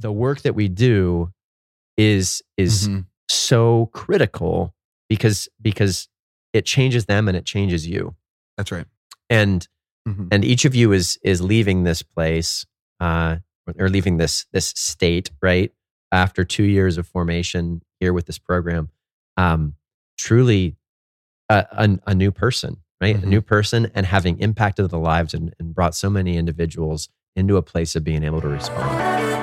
the work that we do is is Mhm. so critical because because it changes them and it changes you That's right. and Mhm. and each of you is is leaving this place uh or leaving this this state right after two years of formation here with this program um truly a, a, a new person right Mhm. a new person and having impacted the lives and, and brought so many individuals into a place of being able to respond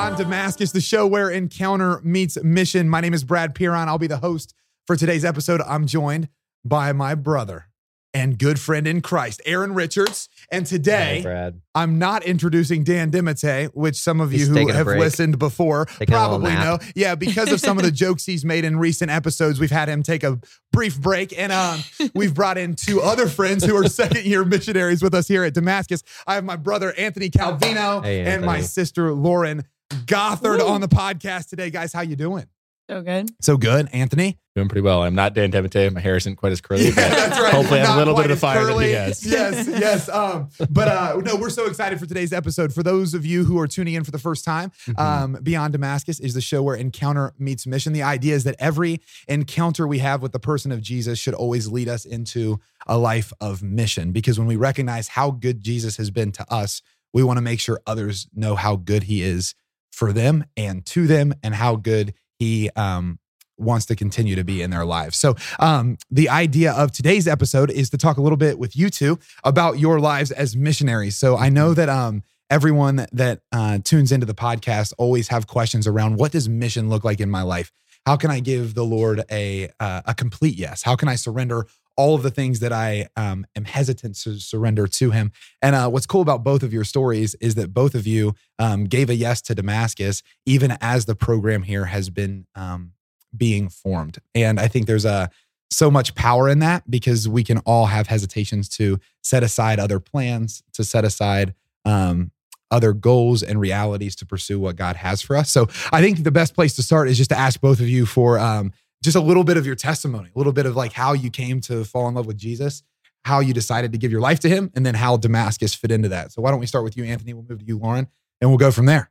Beyond Damascus, the show where encounter meets mission. My name is Brad Piron. I'll be the host for today's episode. I'm joined by my brother and good friend in Christ, Aaron Richards. And today, Brad I'm not introducing Dan Dimite, which some of you who have listened before Taking probably know. Yeah, because of some of the jokes he's made in recent episodes, we've had him take a brief break. And um, we've brought in two other friends who are second year missionaries with us here at Damascus. I have my brother, Anthony Calvino, Hey, and my sister, Lauren Gothard, Woo. on the podcast today. Guys, how you doing? So good. So good, Anthony. Doing pretty well. I'm not Dan Demite. My hair isn't quite as curly. Yeah, but that's right. Hopefully, I have a little bit of as fire curly. that he has. Yes, yes. Um, but uh, no, we're so excited for today's episode. For those of you who are tuning in for the first time, Mm-hmm. um, Beyond Damascus is the show where encounter meets mission. The idea is that every encounter we have with the person of Jesus should always lead us into a life of mission. Because when we recognize how good Jesus has been to us, we want to make sure others know how good he is for them and to them, and how good he um, wants to continue to be in their lives. So, um, the idea of today's episode is to talk a little bit with you two about your lives as missionaries. So, I know that um, everyone that uh, tunes into the podcast always have questions around what does mission look like in my life? How can I give the Lord a uh, a complete yes? How can I surrender all of the things that I um, am hesitant to surrender to Him? And uh, what's cool about both of your stories is that both of you um, gave a yes to Damascus, even as the program here has been um, being formed. And I think there's a so much power in that because we can all have hesitations to set aside other plans, to set aside um, other goals and realities to pursue what God has for us. So I think the best place to start is just to ask both of you for um, just a little bit of your testimony, a little bit of like how you came to fall in love with Jesus, how you decided to give your life to Him, and then how Damascus fit into that. So why don't we start with you, Anthony? We'll move to you, Lauren, and we'll go from there.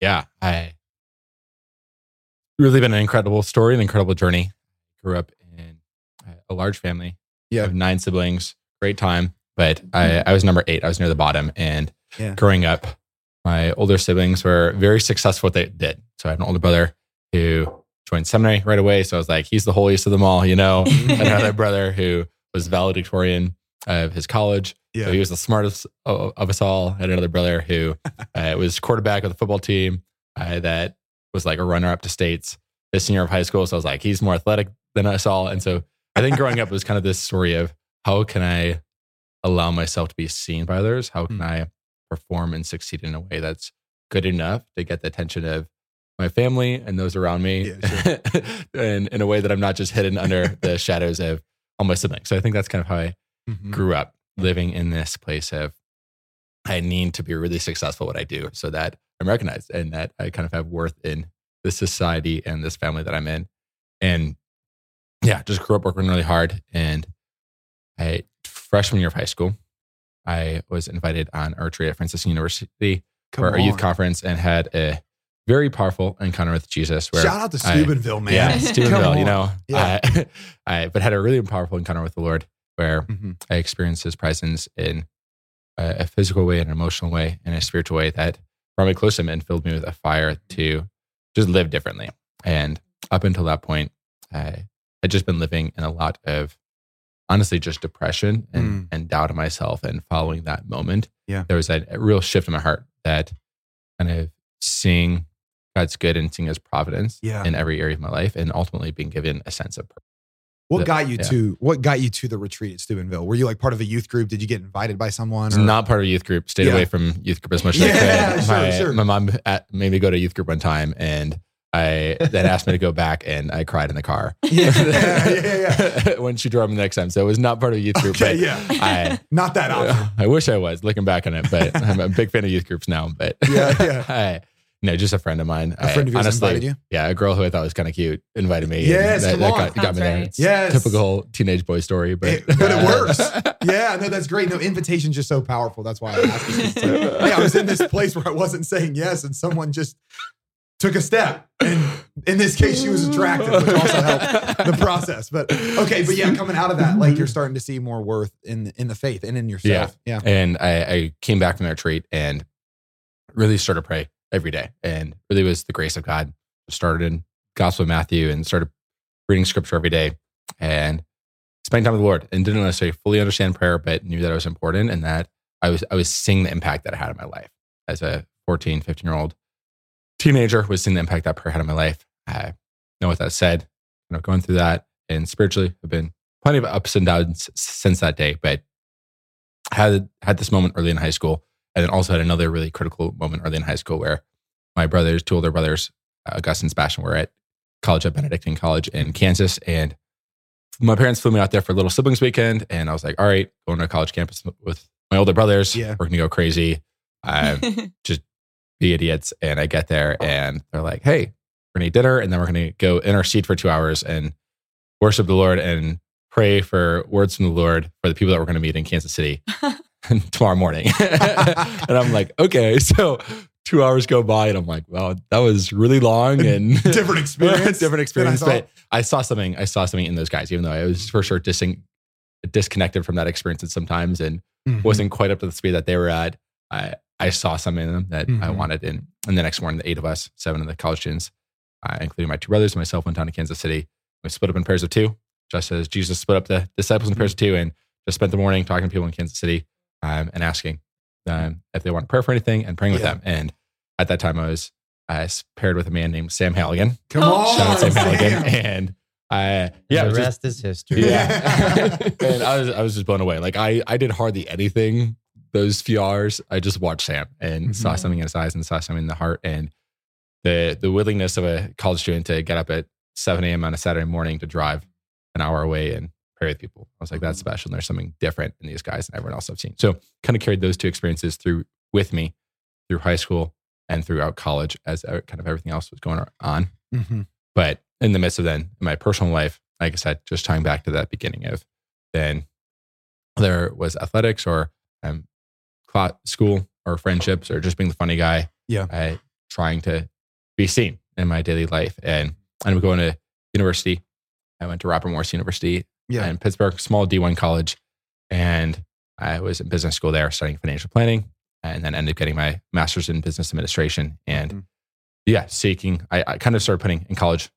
Yeah, I really been an incredible story, an incredible journey. Grew up in uh, a large family. Yeah. I have nine siblings. Great time, but I, mm-hmm. I was number eight. I was near the bottom, and Yeah. growing up, my older siblings were very successful at what they did. So I had an older brother who joined seminary right away. So I was like, he's the holiest of them all, you know. another brother who was valedictorian of his college. Yeah. So he was the smartest of, of us all. I had another brother who uh, was quarterback of the football team uh, that was like a runner up to states this senior of high school. So I was like, he's more athletic than us all. And so I think growing up was kind of this story of how can I allow myself to be seen by others? How can Mm. I perform and succeed in a way that's good enough to get the attention of my family and those around me Yeah, and in a way that I'm not just hidden under the shadows of all my siblings. So I think that's kind of how I Mhm. grew up living in this place of I need to be really successful at what I do so that I'm recognized and that I kind of have worth in this society and this family that I'm in. And yeah, just grew up working really hard. And I freshman year of high school, I was invited on archery at Franciscan University Come for a youth conference and had a very powerful encounter with Jesus where Shout out to I- Steubenville, man. yeah, Steubenville, you know, Yeah. I, I, but had a really powerful encounter with the Lord where Mhm. I experienced his presence in a, a physical way, an emotional way, and a spiritual way that brought me close to him and filled me with a fire to just live differently. And up until that point, I had just been living in a lot of honestly just depression and, and doubt of myself. And following that moment, Yeah. there was a, a real shift in my heart that kind of seeing God's good and seeing his providence Yeah. in every area of my life and ultimately being given a sense of purpose. What got you yeah. to what got you to the retreat at Steubenville? Were you like part of a youth group? Did you get invited by someone? Or- not part of a youth group. Stayed Yeah. away from youth group as much as Yeah, I could. sure, my, sure. my mom at, made me go to youth group one time, and I then asked me to go back, and I cried in the car. Yeah, yeah, yeah. when she drove me the next time, so it was not part of a youth group. Okay, but yeah. I, Not that option. I wish I was looking back on it, but I'm a big fan of youth groups now. But Yeah, yeah. I, No, just a friend of mine. A friend of yours honestly, invited you? Yeah, a girl who I thought was kind of cute invited me. and Yes, that, come that on. got, got Sounds me there. right. It's Yes. typical teenage boy story, but It- but it works. Yeah, no, that's great. No, invitation's just so powerful. That's why I asked. It's like, hey, I was in this place where I wasn't saying yes, and someone just took a step. And in this case, she was attractive, which also helped the process. But okay, but yeah, coming out of that, like you're starting to see more worth in in the faith and in yourself. Yeah. And I, I came back from that retreat and really started to pray every day. And really was the grace of God. Started in Gospel of Matthew and started reading scripture every day and spending time with the Lord and didn't necessarily fully understand prayer, but knew that it was important and that I was I was seeing the impact that it had in my life as a 14, 15 year old teenager was seeing the impact that prayer had in my life. I know what that said, you know, going through that and spiritually have been plenty of ups and downs since that day, but had had this moment early in high school, and then also had another really critical moment early in high school where my brothers, two older brothers, uh, Augustine and Sebastian, were at college at Benedictine College in Kansas, and my parents flew me out there for a little siblings weekend, and I was like, all right, going to a college campus with my older brothers, Yeah. we're gonna go crazy, um, just be idiots, and I get there, and they're like, hey, we're gonna eat dinner, and then we're gonna go in our seat for two hours and worship the Lord and pray for words from the Lord for the people that we're going to meet in Kansas City tomorrow morning. and I'm like, okay. So two hours go by, and I'm like, well, that was really long and Different experience different than I experience. But I saw something. I saw something in those guys, even though I was for sure dising, disconnected from that experience at sometimes and Mhm. wasn't quite up to the speed that they were at. I I saw something in them that I Mhm. wanted. And and the next morning, the eight of us, seven of the college students, uh, including my two brothers and myself, went down to Kansas City. We split up in pairs of two, just as Jesus split up the disciples in pairs of two, and just spent the morning talking to people in Kansas City um, and asking them if they want to prayer for anything and praying with Yeah. them. And at that time, I was I was paired with a man named Sam Halligan. Come Oh, on, Shout out Sam Sam. Halligan, and I yeah, the was just- rest is history. yeah. and I was I was just blown away. Like I I did hardly anything those few hours. I just watched Sam and saw Mhm. something in his eyes and saw something in the heart and the the willingness of a college student to get up at 7 a.m. on a Saturday morning to drive an hour away and pray with people. I was like, that's special. And there's something different in these guys than everyone else I've seen. So kind of carried those two experiences through with me through high school and throughout college as kind of everything else was going on. Mhm. But in the midst of then in my personal life, like I said, just tying back to that beginning of then there was athletics or um, school or friendships or just being the funny guy. Yeah. I, trying to be seen in my daily life. And I'm going to university. I went to Robert Morris University Yeah. in Pittsburgh, small D1 college. And I was in business school there studying financial planning and then ended up getting my master's in business administration. And Mhm. yeah, seeking, I, I kind of started putting in college.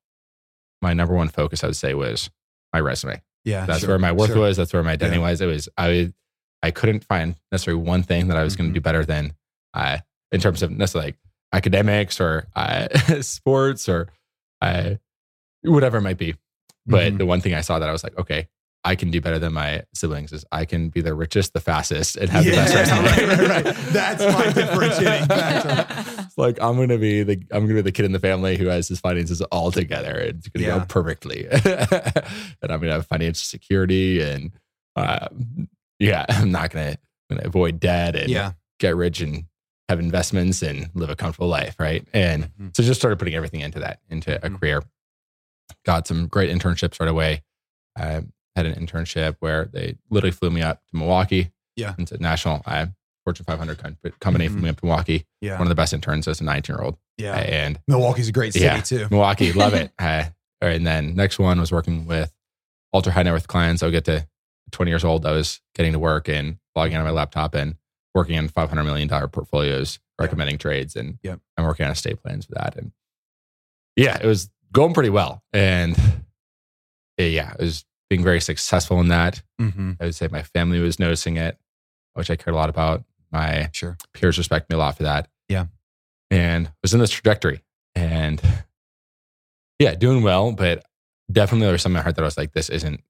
My number one focus, I would say, was my resume. Yeah. That's sure, where my worth sure. was. That's where my identity Yeah. was. It was, I, I couldn't find necessarily one thing that I was going Mhm. to do better than, uh, in terms of necessarily like academics or uh, sports or uh, whatever it might be. But Mhm. the one thing I saw that I was like, okay, I can do better than my siblings is I can be the richest, the fastest, and have the best resume. right, right, right. That's my differentiating factor. Like I'm gonna be the I'm gonna be the kid in the family who has his finances all together. and It's gonna Yeah. go perfectly, and I'm gonna have financial security and uh, yeah, I'm not gonna, gonna avoid debt and Yeah. get rich and have investments and live a comfortable life, right? And Mhm. so just started putting everything into that, into a Mhm. career. Got some great internships right away. I had an internship where they literally flew me up to Milwaukee. Yeah. It's a national uh, Fortune 500 com- company flew me up to Milwaukee. Yeah. One of the best interns as a 19 year old. Yeah. And Milwaukee's a great city Yeah. too. Milwaukee, love it. Uh, and then next one was working with ultra high net worth clients. I would get to 20 years old. I was getting to work and logging on my laptop and working on $500 million portfolios, Yeah. recommending trades. And Yep. I'm working on estate plans for that. And yeah, it was going pretty well. And uh, yeah, it was being very successful in that. Mm-hmm. I would say my family was noticing it, which I cared a lot about. My Sure. peers respect me a lot for that. Yeah. And was in this trajectory and yeah, doing well, but definitely there was something in my heart that I was like, this isn't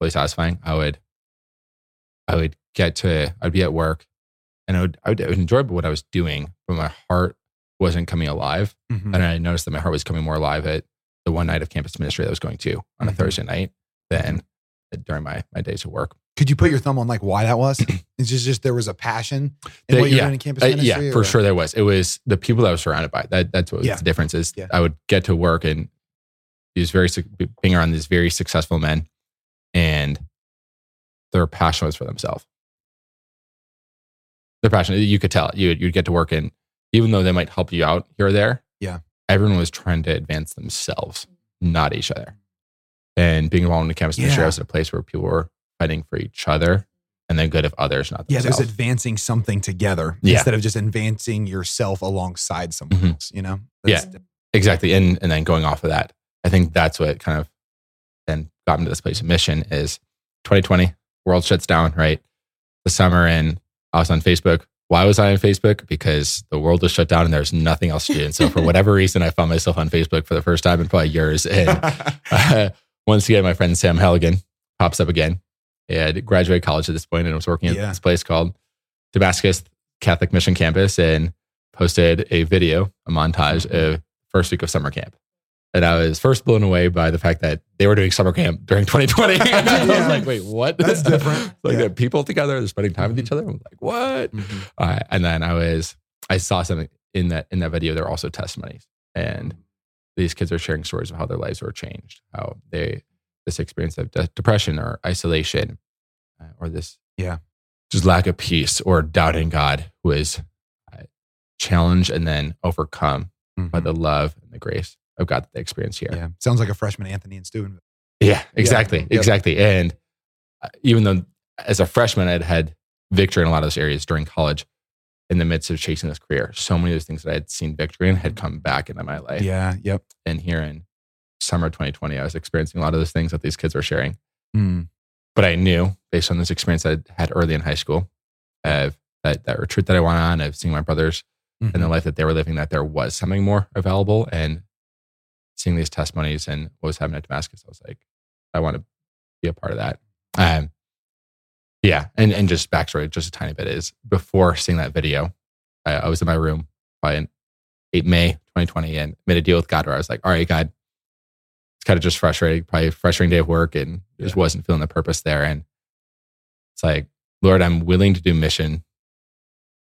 really satisfying. I would, I would get to, I'd be at work and I would, I would, I would enjoy what I was doing, but my heart wasn't coming alive. Mm-hmm. And I noticed that my heart was coming more alive at the one night of campus ministry that I was going to on a Mhm. Thursday night than during my, my days of work. Could you put your thumb on like why that was? It's just just there was a passion in They- what you're yeah. doing in campus Uh, ministry. yeah, for or- sure there was. It was the people that I was surrounded by. That that's what was Yeah. the difference is. Yeah. I would get to work and these very being around these very successful men, and their passion was for themselves. Their passion, you could tell. You you'd get to work and even though they might help you out here or there, Yeah. Everyone was trying to advance themselves, not each other. And being involved in the campus Yeah. I was at a place where people were fighting for each other and the good of others, not Yeah, themselves. there's advancing something together Yeah. instead of just advancing yourself alongside someone Mhm. else. You know? Yeah. Exactly. And and then going off of that, I think that's what kind of then got me to this place of mission is 2020, world shuts down, right? The summer and I was on Facebook. Why was I on Facebook? Because the world was shut down and there's nothing else to do. And so for whatever reason, I found myself on Facebook for the first time in probably years. And uh, once again, my friend Sam Halligan pops up again. He had graduated college at this point and was working at Yeah. this place called Damascus Catholic Mission Campus and posted a video, a montage of first week of summer camp. And I was first blown away by the fact that they were doing summer camp during 2020. I was like, wait, what? That's different. like Yeah. they're people together, they're spending time with each other. I'm like, what? Mhm. Uh, and then I was, I saw something in that in that video. There are also testimonies, and these kids are sharing stories of how their lives were changed, how they this experience of de- depression or isolation, uh, or this Yeah. just lack of peace or doubting God was uh, challenged and then overcome by Mhm. the love and the grace God that they experience here. Yeah. Sounds like a freshman Anthony and Steubenville. Yeah, exactly, Yep. exactly. And uh, even though as a freshman I'd had victory in a lot of those areas during college, in the midst of chasing this career, so many of those things that I had seen victory in had come back into my life. Yeah. Yep. And here in summer 2020, I was experiencing a lot of those things that these kids were sharing. Mm. But I knew based on this experience I had early in high school, of that that retreat that I went on, of seeing my brothers and the life that they were living, that there was something more available. And seeing these testimonies and what was happening at Damascus, I was like, I want to be a part of that. Um, yeah, and and just backstory, just a tiny bit is before seeing that video, I, I was in my room by in 8 May 2020 and made a deal with God where I was like, all right, God, it's kind of just frustrating, probably a frustrating day of work and just wasn't feeling the purpose there. And it's like, Lord, I'm willing to do mission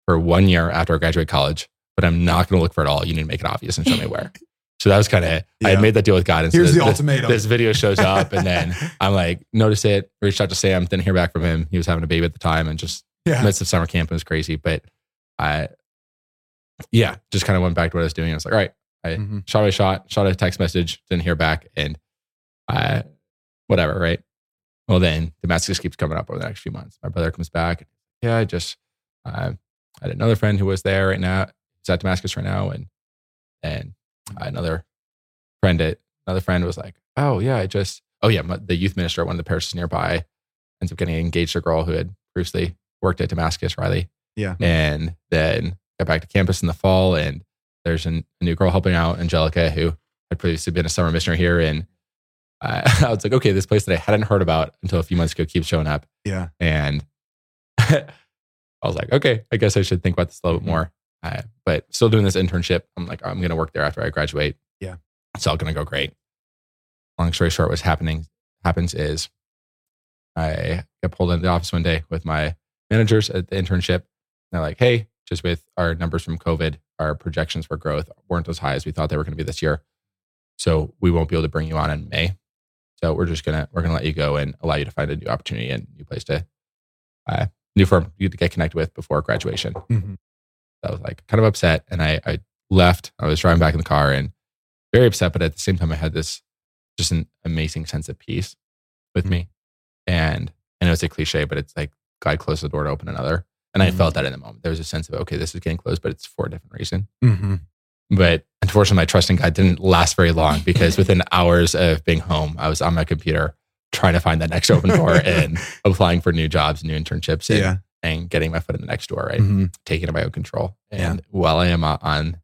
for one year after I graduate college, but I'm not going to look for it all. You need to make it obvious and show me where. So that was kind of it. I Yeah. had made that deal with God. And so Here's this, the ultimatum. This video shows up, and then I'm like, notice it. Reached out to Sam, didn't hear back from him. He was having a baby at the time, and just yeah. midst of summer camp it was crazy. But I, yeah, just kind of went back to what I was doing. I was like, all right, Mhm. shot my shot, shot a text message, didn't hear back, and I, whatever, right? Well, then Damascus keeps coming up over the next few months. My brother comes back. Yeah, I just, uh, I had another friend who was there right now. He's at Damascus right now, and and another friend, at, another friend was like, oh yeah, I just, oh yeah, my, the youth minister at one of the parishes nearby ends up getting engaged to a girl who had previously worked at Damascus, Riley Yeah. and then got back to campus in the fall and there's an, a new girl helping out angelica who had previously been a summer missionary here and I, I was like okay this place that i hadn't heard about until a few months ago keeps showing up Yeah. and i was like okay i guess i should think about this a little bit Mhm. more uh, but still doing this internship i'm like i'm going to work there after i graduate Yeah. it's all going to go great long story short what's happening happens is i get pulled into the office one day with my managers at the internship they're like, hey, just with our numbers from COVID, our projections for growth weren't as high as we thought they were going to be this year. So we won't be able to bring you on in May. So we're just gonna we're gonna let you go and allow you to find a new opportunity and new place to uh, new firm you to get connected with before graduation. Mhm. I was like kind of upset, and I I left. I was driving back in the car and very upset, but at the same time, I had this just an amazing sense of peace with me. And I know it's a cliche, but it's like God closed the door to open another. And I Mhm. felt that in the moment. There was a sense of, okay, this is getting closed, but it's for a different reason. Mhm. But unfortunately, my trust in God didn't last very long because within hours of being home, I was on my computer trying to find that next open door and applying for new jobs, new internships, and, Yeah. And getting my foot in the next door, right? Mhm. Taking it in my own control. Yeah. And while I am uh, on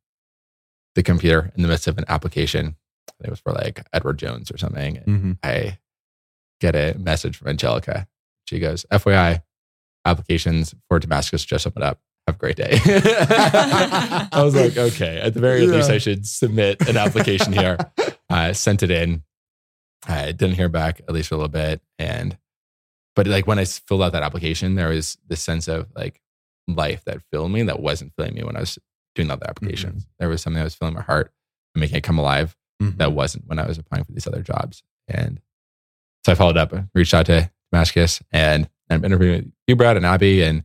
the computer in the midst of an application, I think it was for like Edward Jones or something, Mhm. I get a message from Angelica. She goes, FYI, applications for Damascus just opened up. Have a great day. I was like, okay, at the very Yeah. least, I should submit an application here. I sent it in. I didn't hear back, at least for a little bit. And, but like when I filled out that application, there was this sense of like life that filled me that wasn't filling me when I was doing other applications. There was something that was filling my heart and making it come alive Mhm. that wasn't when I was applying for these other jobs. And so I followed up, reached out to Damascus, and I'm interviewing you, Brad, and Abby, and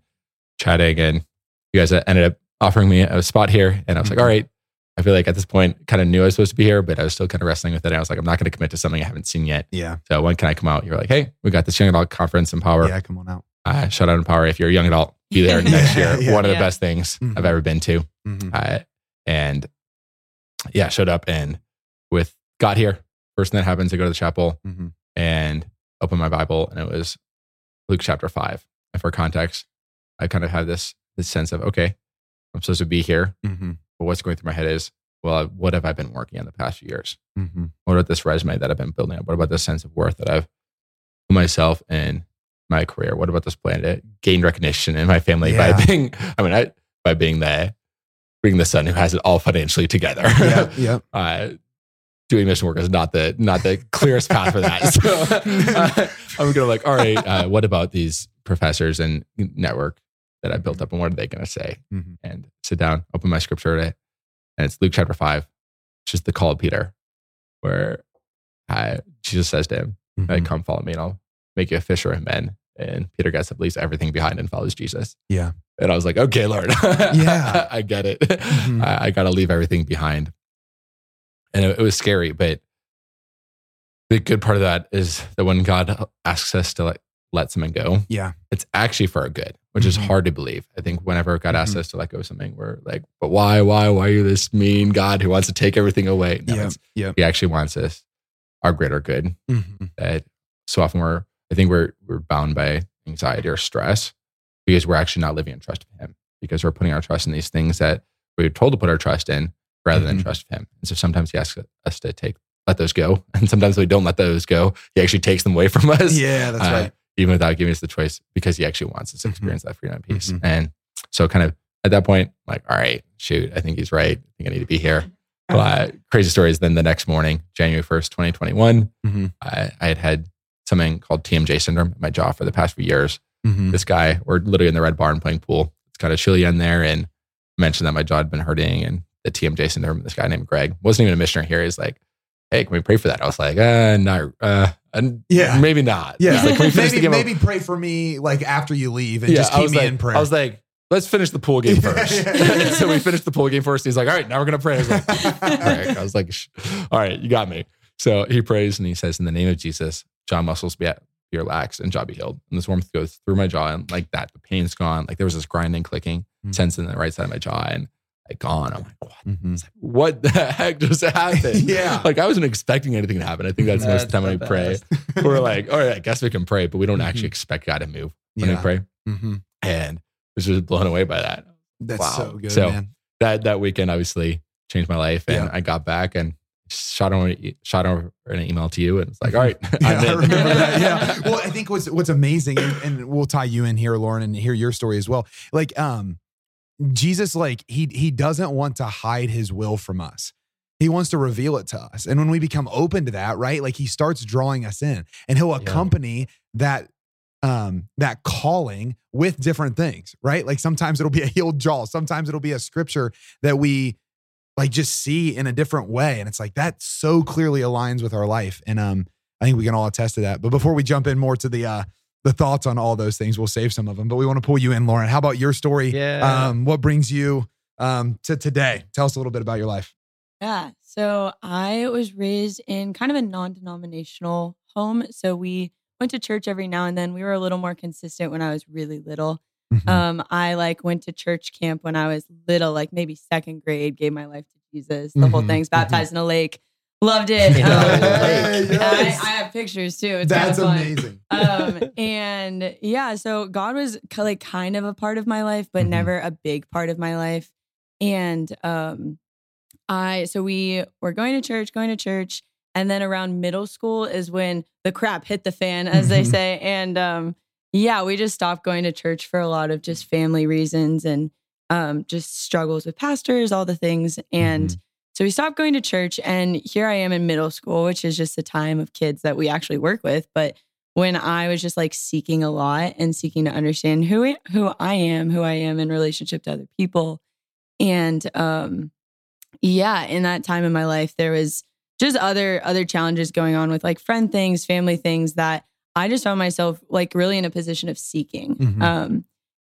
chatting. And you guys ended up offering me a spot here. And I was Mhm. like, all right. I feel like at this point, kind of knew I was supposed to be here, but I was still kind of wrestling with it. And I was like, I'm not going to commit to something I haven't seen yet. yeah, So when can I come out? You're like, hey, we got this young adult conference, Empower. yeah. Come on out. Uh, shout out Empower. If you're a young adult, be there next year. Yeah. One of the Yeah. best things Mhm. I've ever been to. Mhm. Uh, and yeah, showed up and with got here. First thing that happens, I go to the chapel Mhm. and open my Bible, and it was Luke chapter five. And for context, I kind of have this this sense of okay, I'm supposed to be here, Mhm. But what's going through my head is, well, what have I been working on the past few years? Mhm. What about this resume that I've been building up? What about this sense of worth that I've put myself in my career? What about this plan to gain recognition in my family Yeah. by being, I mean, I, by being the, being the son who has it all financially together. Yep. Yep. uh, doing mission work is not the not the clearest path for that. So uh, I'm gonna like, all right, uh, what about these professors and network that I built up, and what are they gonna say? Mhm. And sit down, open my scripture today, and it's Luke chapter five, which is the call of Peter, where uh, Jesus says to him, like, Mhm. "Come follow me, and I'll make you a fisher of men." And Peter gets up, leaves everything behind, and follows Jesus. Yeah. And I was like, okay, Lord. Yeah. I get it. Mhm. I, I got to leave everything behind. And it, it was scary, but the good part of that is that when God asks us to like let someone go, Yeah. it's actually for our good, which is Mhm. hard to believe. I think whenever God asks Mhm. us to let go of something, we're like, but why, why, why are you this mean God who wants to take everything away? No, Yeah. Yeah. he actually wants us our greater good Mhm. that so often we're I think we're we're bound by anxiety or stress because we're actually not living in trust of him because we're putting our trust in these things that we're told to put our trust in rather than Mhm. trust him. And so sometimes he asks us to take let those go, and sometimes we don't let those go. He actually takes them away from us, Yeah. That's uh, right. Even without giving us the choice because he actually wants us to Mhm. experience that freedom and peace. Mhm. And so, kind of at that point, like, all right, shoot, I think he's right. I think I need to be here. Uh, crazy stories. Then the next morning, January first, twenty twenty one. Mhm. I, I had had something called TMJ syndrome in my jaw for the past few years. Mhm. This guy, we're literally in the red barn playing pool. It's kind of chilly in there and mentioned that my jaw had been hurting and the TMJ syndrome. This guy named Greg wasn't even a missionary here. He's like, hey, can we pray for that? I was like, uh, not, uh, uh, Yeah. maybe not. Yeah. Like, finish maybe of- pray for me like after you leave and just I keep me like, in prayer. I was like, let's finish the pool game first. yeah, yeah. so we finished the pool game first. He's like, all right, now we're to pray. I was like, all right. I was like, all right, you got me. So he prays and he says, in the name of Jesus, jaw muscles be, be relaxed and jaw be healed. And this warmth goes through my jaw and like that, the pain's gone. Like there was this grinding, clicking Mhm. sense in the right side of my jaw and like gone. I'm like, what? Mhm. What the heck just happened? Yeah. Like I wasn't expecting anything to happen. I think that's, most of the time when we pray. We're like, all right, I guess we can pray, but we don't actually expect God to move when we Yeah. pray. Mhm. And I was just blown away by that That's Wow. so good, So- man. that that weekend obviously changed my life and Yeah. I got back and shot over shot over an email to you and it's like all right Yeah, I remember that. Yeah. Well, I think what's what's amazing, and, and we'll tie you in here, Lauren, and hear your story as well. Like, um, Jesus, like he he doesn't want to hide his will from us. He wants to reveal it to us. And when we become open to that, right? Like he starts drawing us in and he'll accompany that um that calling with different things, right? Like sometimes it'll be a healed jaw, sometimes it'll be a scripture that we like just see in a different way. And it's like that so clearly aligns with our life. And um I think we can all attest to that. But before we jump in more to the uh the thoughts on all those things, we'll save some of them. But we want to pull you in, Lauren. How about your story? Yeah. Um, what brings you um to today? Tell us a little bit about your life. Yeah. So I was raised in kind of a non denominational home. So we went to church every now and then. We were a little more consistent when I was really little. Mhm. Um, I like went to church camp when I was little, like maybe second grade, gave my life to Jesus, the whole Mhm, thing's baptized in a lake. Loved it. Um, and I, I have pictures too. It's That's amazing. um and yeah so god was like kind of a part of my life but Mhm. never a big part of my life and um i so we were going to church going to church and then around middle school is when the crap hit the fan as they Mhm. say and um yeah we just stopped going to church for a lot of just family reasons and um just struggles with pastors all the things and so we stopped going to church, and here I am in middle school, which is just a time of kids that we actually work with. But when I was just like seeking a lot and seeking to understand who I, who I am, who I am in relationship to other people. And um yeah, in that time in my life there was just other other challenges going on with like friend things, family things that I just found myself like really in a position of seeking. Mhm. Um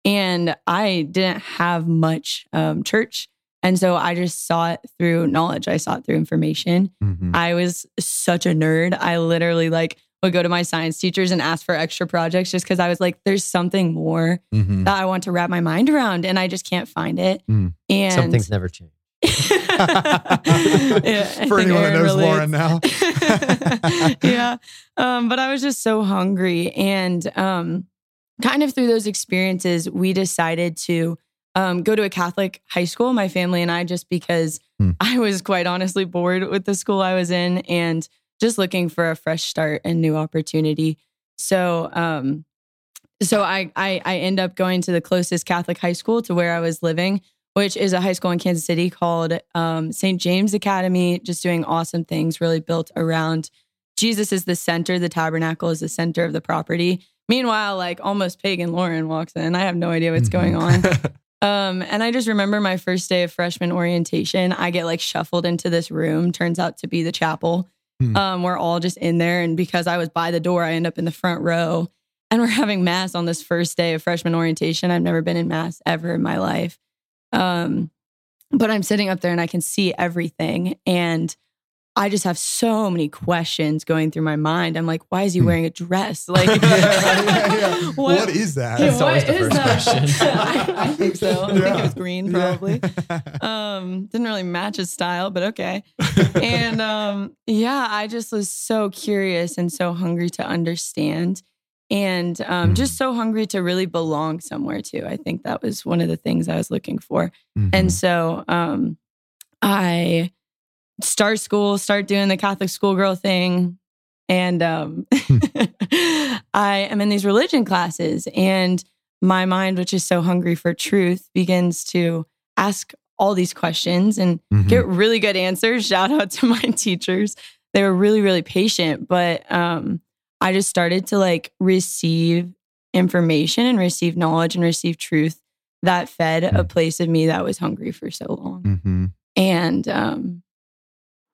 and I didn't have much um church and so I just saw it through knowledge. I saw it through information. Mhm. I was such a nerd. I literally like would go to my science teachers and ask for extra projects just because I was like, there's something more Mhm. that I want to wrap my mind around and I just can't find it. Mm. And something's never changed. Yeah, For anyone that Aaron knows Lauren now. yeah. Um, but I was just so hungry. And um, kind of through those experiences, we decided to um, go to a Catholic high school, my family and I, just because Hmm. I was quite honestly bored with the school I was in and just looking for a fresh start and new opportunity. So, um, so I, I I end up going to the closest Catholic high school to where I was living, which is a high school in Kansas City called um, St. James Academy. Just doing awesome things, really built around Jesus is the center. The tabernacle is the center of the property. Meanwhile, like almost pagan Lauren walks in. I have no idea what's going on. Um, and I just remember my first day of freshman orientation. I get like shuffled into this room. Turns out to be the chapel. Hmm. Um, we're all just in there, and because I was by the door, I end up in the front row. And we're having mass on this first day of freshman orientation. I've never been in mass ever in my life. Um, but I'm sitting up there and I can see everything. And I just have so many questions going through my mind. I'm like, why is he Hmm. wearing a dress? Like, Yeah, yeah, yeah. what is that? That's always the what is first that? question. I, I think so. I think it was green, Yeah. probably. Um, didn't really match his style, but okay. And um, yeah, I just was so curious and so hungry to understand, and um, Mhm. just so hungry to really belong somewhere too. I think that was one of the things I was looking for. Mhm. And so um, I start school, start doing the Catholic schoolgirl thing. And um, I am in these religion classes, and my mind, which is so hungry for truth, begins to ask all these questions and Mhm. get really good answers. Shout out to my teachers. They were really, really patient. But um, I just started to like receive information and receive knowledge and receive truth that fed a Mm. place of me that was hungry for so long. Mhm. And um,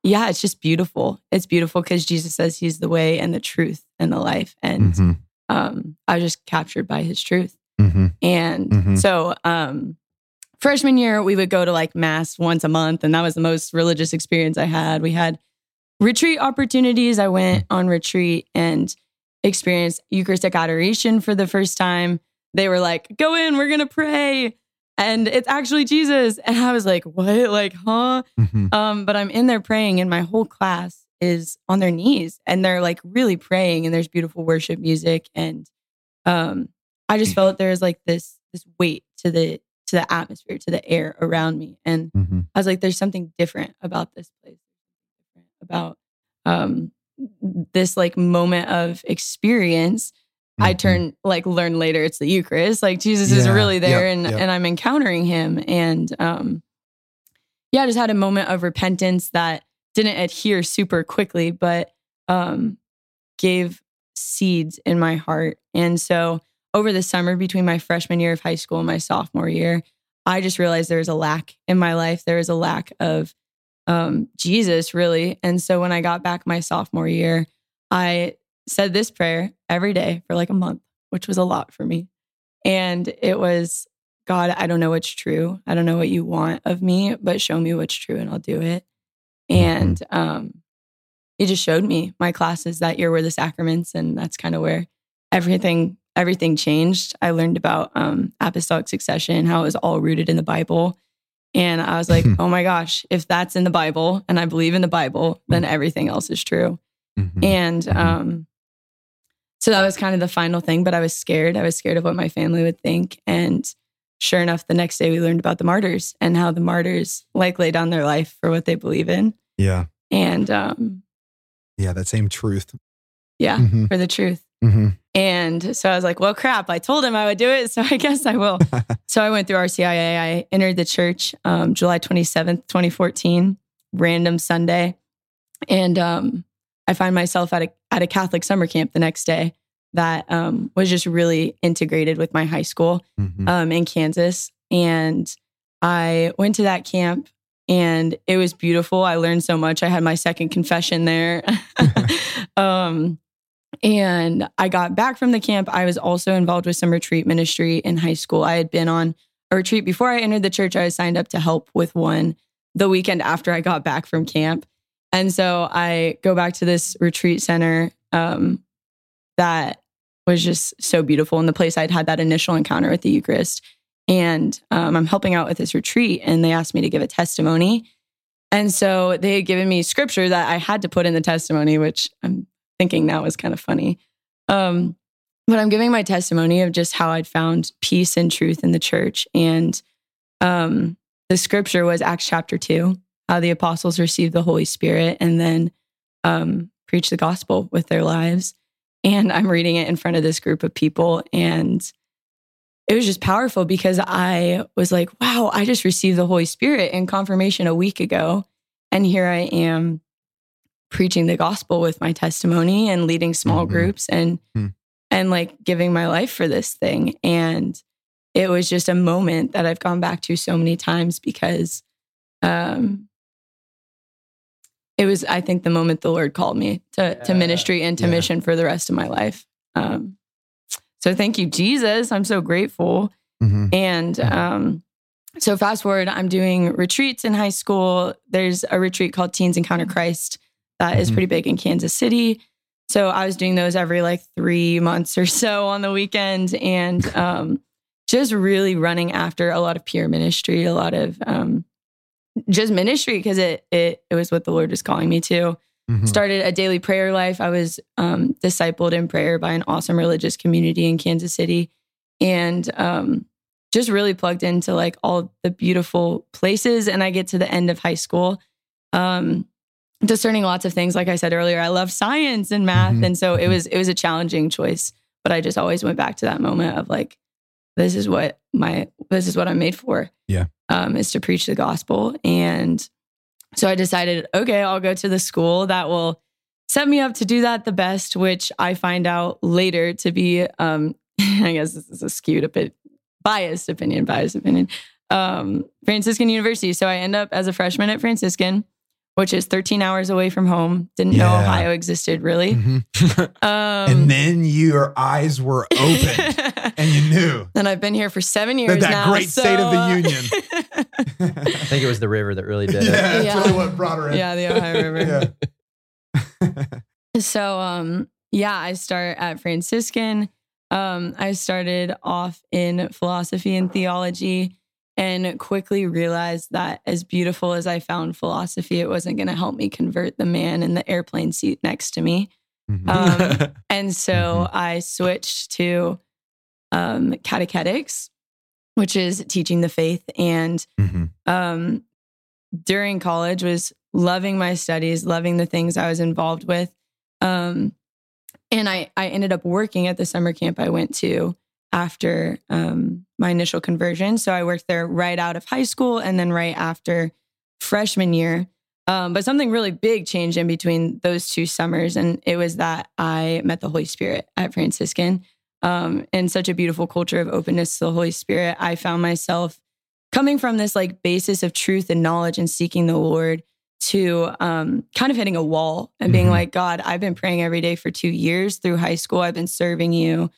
yeah, it's just beautiful. It's beautiful because Jesus says he's the way and the truth and the life. And Mhm. um, I was just captured by his truth. Mhm. And Mhm. so, um, freshman year, we would go to like mass once a month, and that was the most religious experience I had. We had retreat opportunities. I went on retreat and experienced Eucharistic adoration for the first time. They were like, "Go in, we're gonna pray." And it's actually Jesus. And I was like, what? Like, huh? Mhm. Um, but I'm in there praying, and my whole class is on their knees and they're like really praying, and there's beautiful worship music. And um, I just felt there was like this this weight to the to the atmosphere, to the air around me. And Mhm. I was like, there's something different about this place, about um this like moment of experience. I Mhm. turn like learn later it's the Eucharist. Like Jesus is really there yep, and yep. and I'm encountering him. And um yeah, I just had a moment of repentance that didn't adhere super quickly, but um gave seeds in my heart. And so over the summer between my freshman year of high school and my sophomore year, I just realized there was a lack in my life. There was a lack of um, Jesus, really. And so when I got back my sophomore year, I said this prayer every day for like a month, which was a lot for me. And it was, God, I don't know what's true. I don't know what you want of me, but show me what's true and I'll do it. And um, he just showed me my classes that year were the sacraments. And that's kind of where everything everything changed. I learned about um, apostolic succession, how it was all rooted in the Bible. And I was like, oh my gosh, if that's in the Bible and I believe in the Bible, then everything else is true. Mhm. And Mhm. um, so that was kind of the final thing, but I was scared. I was scared of what my family would think. And sure enough, the next day we learned about the martyrs and how the martyrs like lay down their life for what they believe in. Yeah. And um, Yeah. That same truth. yeah, Mhm. for the truth. Mhm. And so I was like, well, crap, I told him I would do it. So I guess I will. so I went through RCIA. I entered the church um, July 27th, 2014, random Sunday. And um, I find myself at a, at a Catholic summer camp the next day that um, was just really integrated with my high school Mhm. um, in Kansas. And I went to that camp and it was beautiful. I learned so much. I had my second confession there. um, and I got back from the camp. I was also involved with some retreat ministry in high school. I had been on a retreat before I entered the church. I was signed up to help with one the weekend after I got back from camp. And so I go back to this retreat center um, that was just so beautiful in the place I'd had that initial encounter with the Eucharist. And um, I'm helping out with this retreat, and they asked me to give a testimony. And so they had given me scripture that I had to put in the testimony, which I'm thinking now is kind of funny. Um, but I'm giving my testimony of just how I'd found peace and truth in the church. And um, the scripture was Acts chapter 2, how the apostles received the Holy Spirit and then um, preached the gospel with their lives. And I'm reading it in front of this group of people. And it was just powerful because I was like, wow, I just received the Holy Spirit in confirmation a week ago. And here I am preaching the gospel with my testimony and leading small Mhm. groups and Hmm. and like giving my life for this thing. And it was just a moment that I've gone back to so many times because um it was I think the moment the Lord called me to to ministry and to Yeah. mission for the rest of my life. Um so thank you Jesus. I'm so grateful. Mhm. And um, so fast forward, I'm doing retreats in high school. There's a retreat called Teens Encounter Christ that is Mhm. pretty big in Kansas City. So I was doing those every like three months or so on the weekend and um, just really running after a lot of peer ministry, a lot of um, just ministry because it, it it was what the Lord was calling me to Mhm. started a daily prayer life. I was um, discipled in prayer by an awesome religious community in Kansas City, and um, just really plugged into like all the beautiful places. And I get to the end of high school, um, discerning lots of things. Like I said earlier, I love science and math, Mhm. and so it Mhm. was it was a challenging choice. But I just always went back to that moment of like, this is what my this is what I'm made for. Yeah. Um, is to preach the gospel and so I decided, okay, I'll go to the school that will set me up to do that the best, which I find out later to be, um, I guess this is a skewed, a bit biased opinion, biased opinion, um, Franciscan University. So I end up as a freshman at Franciscan, which is 13 hours away from home. Didn't know Ohio existed really. Mhm. Um, and then your eyes were open and you knew. and I've been here for seven years that now. great state of the uh, union. I think it was the river that really did yeah, it. that's Yeah. really what brought her in. yeah, the Ohio River. Yeah. So um yeah, I start at Franciscan. Um I started off in philosophy and theology and quickly realized that as beautiful as I found philosophy, it wasn't going to help me convert the man in the airplane seat next to me. Mhm. Um, and so I switched to um catechetics, which is teaching the faith and Mhm. um, during college was loving my studies, loving the things I was involved with. Um, and I, I ended up working at the summer camp I went to after um, my initial conversion. So I worked there right out of high school and then right after freshman year. Um, but something really big changed in between those two summers. And it was that I met the Holy Spirit at Franciscan. Um, and such a beautiful culture of openness to the Holy Spirit. I found myself coming from this like basis of truth and knowledge and seeking the Lord to um, kind of hitting a wall and being Mhm. like, God, I've been praying every day for two years through high school. I've been serving you,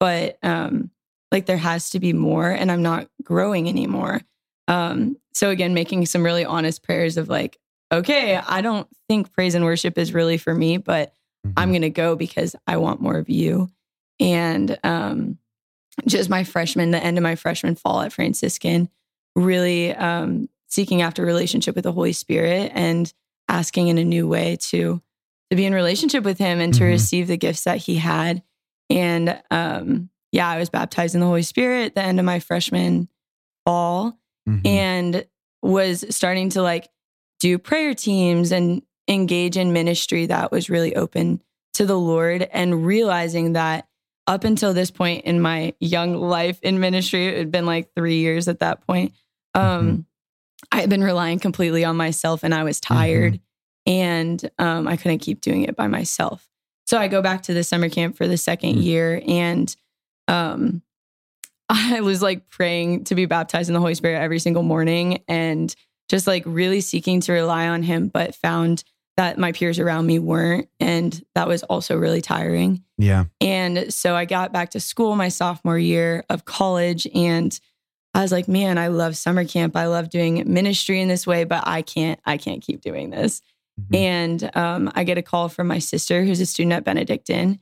but um, like there has to be more, and I'm not growing anymore. Um, so again, making some really honest prayers of like, okay, I don't think praise and worship is really for me, but I'm going to go because I want more of you. And um, just my freshman, the end of my freshman fall at Franciscan, really um, seeking after relationship with the Holy Spirit and asking in a new way to to be in relationship with Him and to Mhm. receive the gifts that He had. And um, yeah, I was baptized in the Holy Spirit at the end of my freshman fall Mhm. and was starting to like do prayer teams and engage in ministry that was really open to the Lord and realizing that up until this point in my young life in ministry, it had been like three years at that point. Um, I had been relying completely on myself and I was tired and um, I couldn't keep doing it by myself. So I go back to the summer camp for the second Mm. year and um I was like praying to be baptized in the Holy Spirit every single morning and just like really seeking to rely on him, but found that my peers around me weren't. And that was also really tiring. Yeah. And so I got back to school my sophomore year of college and I was like, man, I love summer camp. I love doing ministry in this way, but I can't, I can't keep doing this. Mhm. And um, I get a call from my sister, who's a student at Benedictine,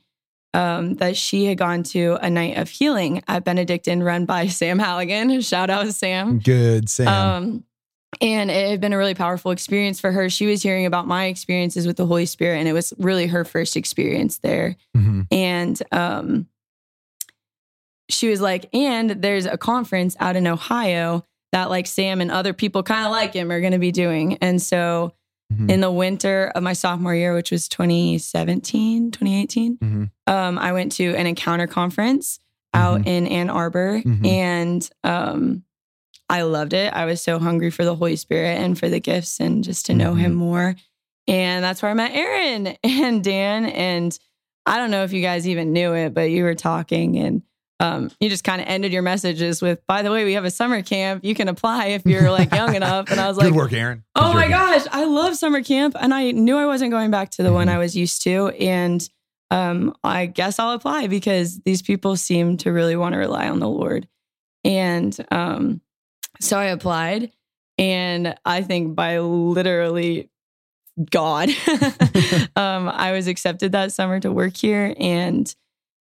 um, that she had gone to a night of healing at Benedictine run by Sam Halligan. Shout out Sam. Good, Sam. Um, and it had been a really powerful experience for her. She was hearing about my experiences with the Holy Spirit, and it was really her first experience there. Mhm. And um, she was like, and there's a conference out in Ohio that like Sam and other people kind of like him are going to be doing. And so Mhm. in the winter of my sophomore year, which was 2017, 2018, Mhm. um, I went to an encounter conference out in Ann Arbor Mhm. and um, I loved it. I was so hungry for the Holy Spirit and for the gifts and just to know him more. And that's where I met Aaron and Dan. And I don't know if you guys even knew it, but you were talking and um, you just kind of ended your messages with, by the way, we have a summer camp. You can apply if you're like young enough. And I was like, Good like, work, Aaron. Oh my Good. gosh, I love summer camp. And I knew I wasn't going back to the one Mhm. I was used to. And um, I guess I'll apply because these people seem to really want to rely on the Lord. And um, so I applied. And I think by literally God, um, I was accepted that summer to work here. And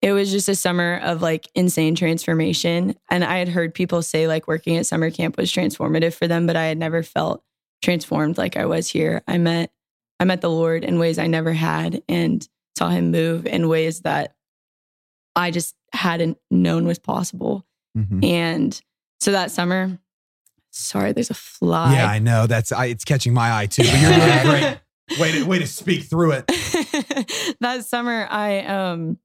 it was just a summer of like insane transformation. And I had heard people say like working at summer camp was transformative for them, but I had never felt transformed like I was here. I met I met the Lord in ways I never had and saw him move in ways that I just hadn't known was possible. Mhm. And so that summer, sorry, there's a fly. Yeah, I know. That's I, it's catching my eye too. But you're doing great. Way to way to speak through it. that summer I um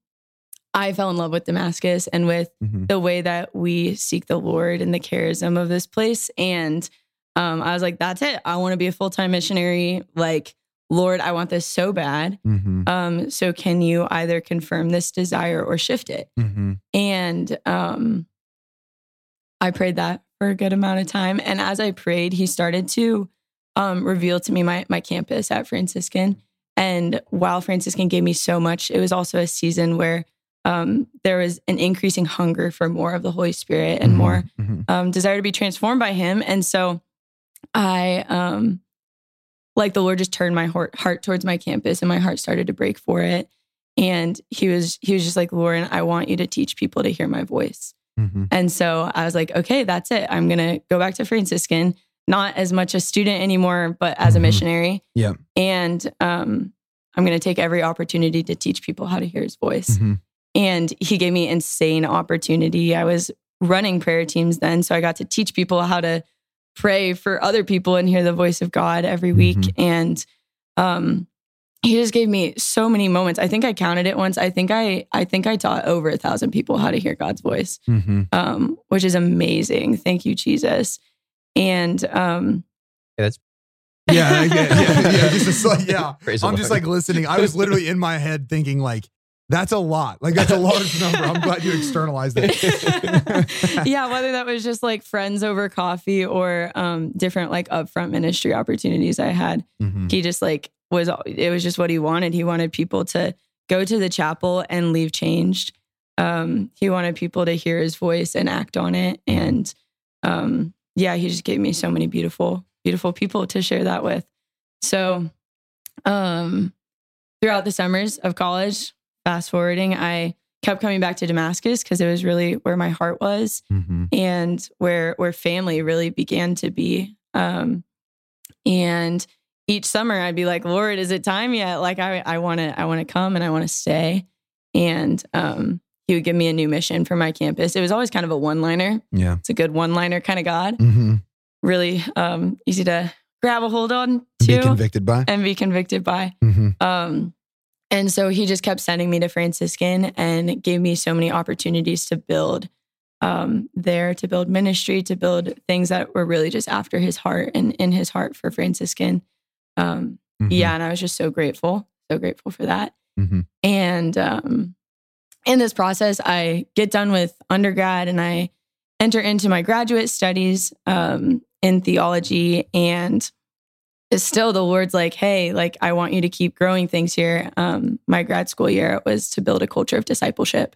I fell in love with Damascus and with Mhm. the way that we seek the Lord and the charism of this place. And um, I was like, that's it. I want to be a full time missionary. Like, Lord, I want this so bad. Mhm. Um, so can you either confirm this desire or shift it? Mhm. And um, I prayed that for a good amount of time. And as I prayed, he started to um, reveal to me my, my campus at Franciscan. And while Franciscan gave me so much, it was also a season where um, there was an increasing hunger for more of the Holy Spirit and Mhm. more Mhm. um, desire to be transformed by Him. And so I, um, like the Lord just turned my heart, heart towards my campus, and my heart started to break for it. And He was, He was just like, Lauren, I want you to teach people to hear my voice. Mhm. And so I was like, okay, that's it. I'm gonna go back to Franciscan, not as much a student anymore, but as a Mhm. missionary. Yeah. And um, I'm gonna take every opportunity to teach people how to hear His voice Mhm. And he gave me insane opportunity. I was running prayer teams then, so I got to teach people how to pray for other people and hear the voice of God every week. Mhm. And um, he just gave me so many moments. I think I counted it once. I think I I think I taught over a thousand people how to hear God's voice, Mhm. um, which is amazing. Thank you, Jesus. And um, Yeah, I get- yeah, yeah, just, just like, yeah. I'm just like listening. I was literally in my head thinking like, that's a lot. Like that's a large number. I'm glad you externalized it. yeah, whether that was just like friends over coffee or um, different like upfront ministry opportunities I had, Mhm. he just like was it was just what he wanted. He wanted people to go to the chapel and leave changed. Um, he wanted people to hear his voice and act on it. And um, yeah, he just gave me so many beautiful, beautiful people to share that with. So um, throughout the summers of college, fast forwarding, I kept coming back to Damascus because it was really where my heart was Mhm. and where where family really began to be. Um, and each summer I'd be like, Lord, is it time yet? Like I I want to I want to come and I want to stay. And um, he would give me a new mission for my campus. It was always kind of a one liner. Yeah. It's a good one liner kind of God. hmm Really um, easy to grab a hold on to Be convicted by. and be convicted by. hmm Um, and so he just kept sending me to Franciscan and gave me so many opportunities to build um, there, to build ministry, to build things that were really just after his heart and in his heart for Franciscan. Um, Mm-hmm. Yeah, and I was just so grateful, so grateful for that. Mhm. And um, in this process, I get done with undergrad and I enter into my graduate studies um, in theology. And still the Lord's like, hey, like, I want you to keep growing things here. Um, my grad school year was to build a culture of discipleship.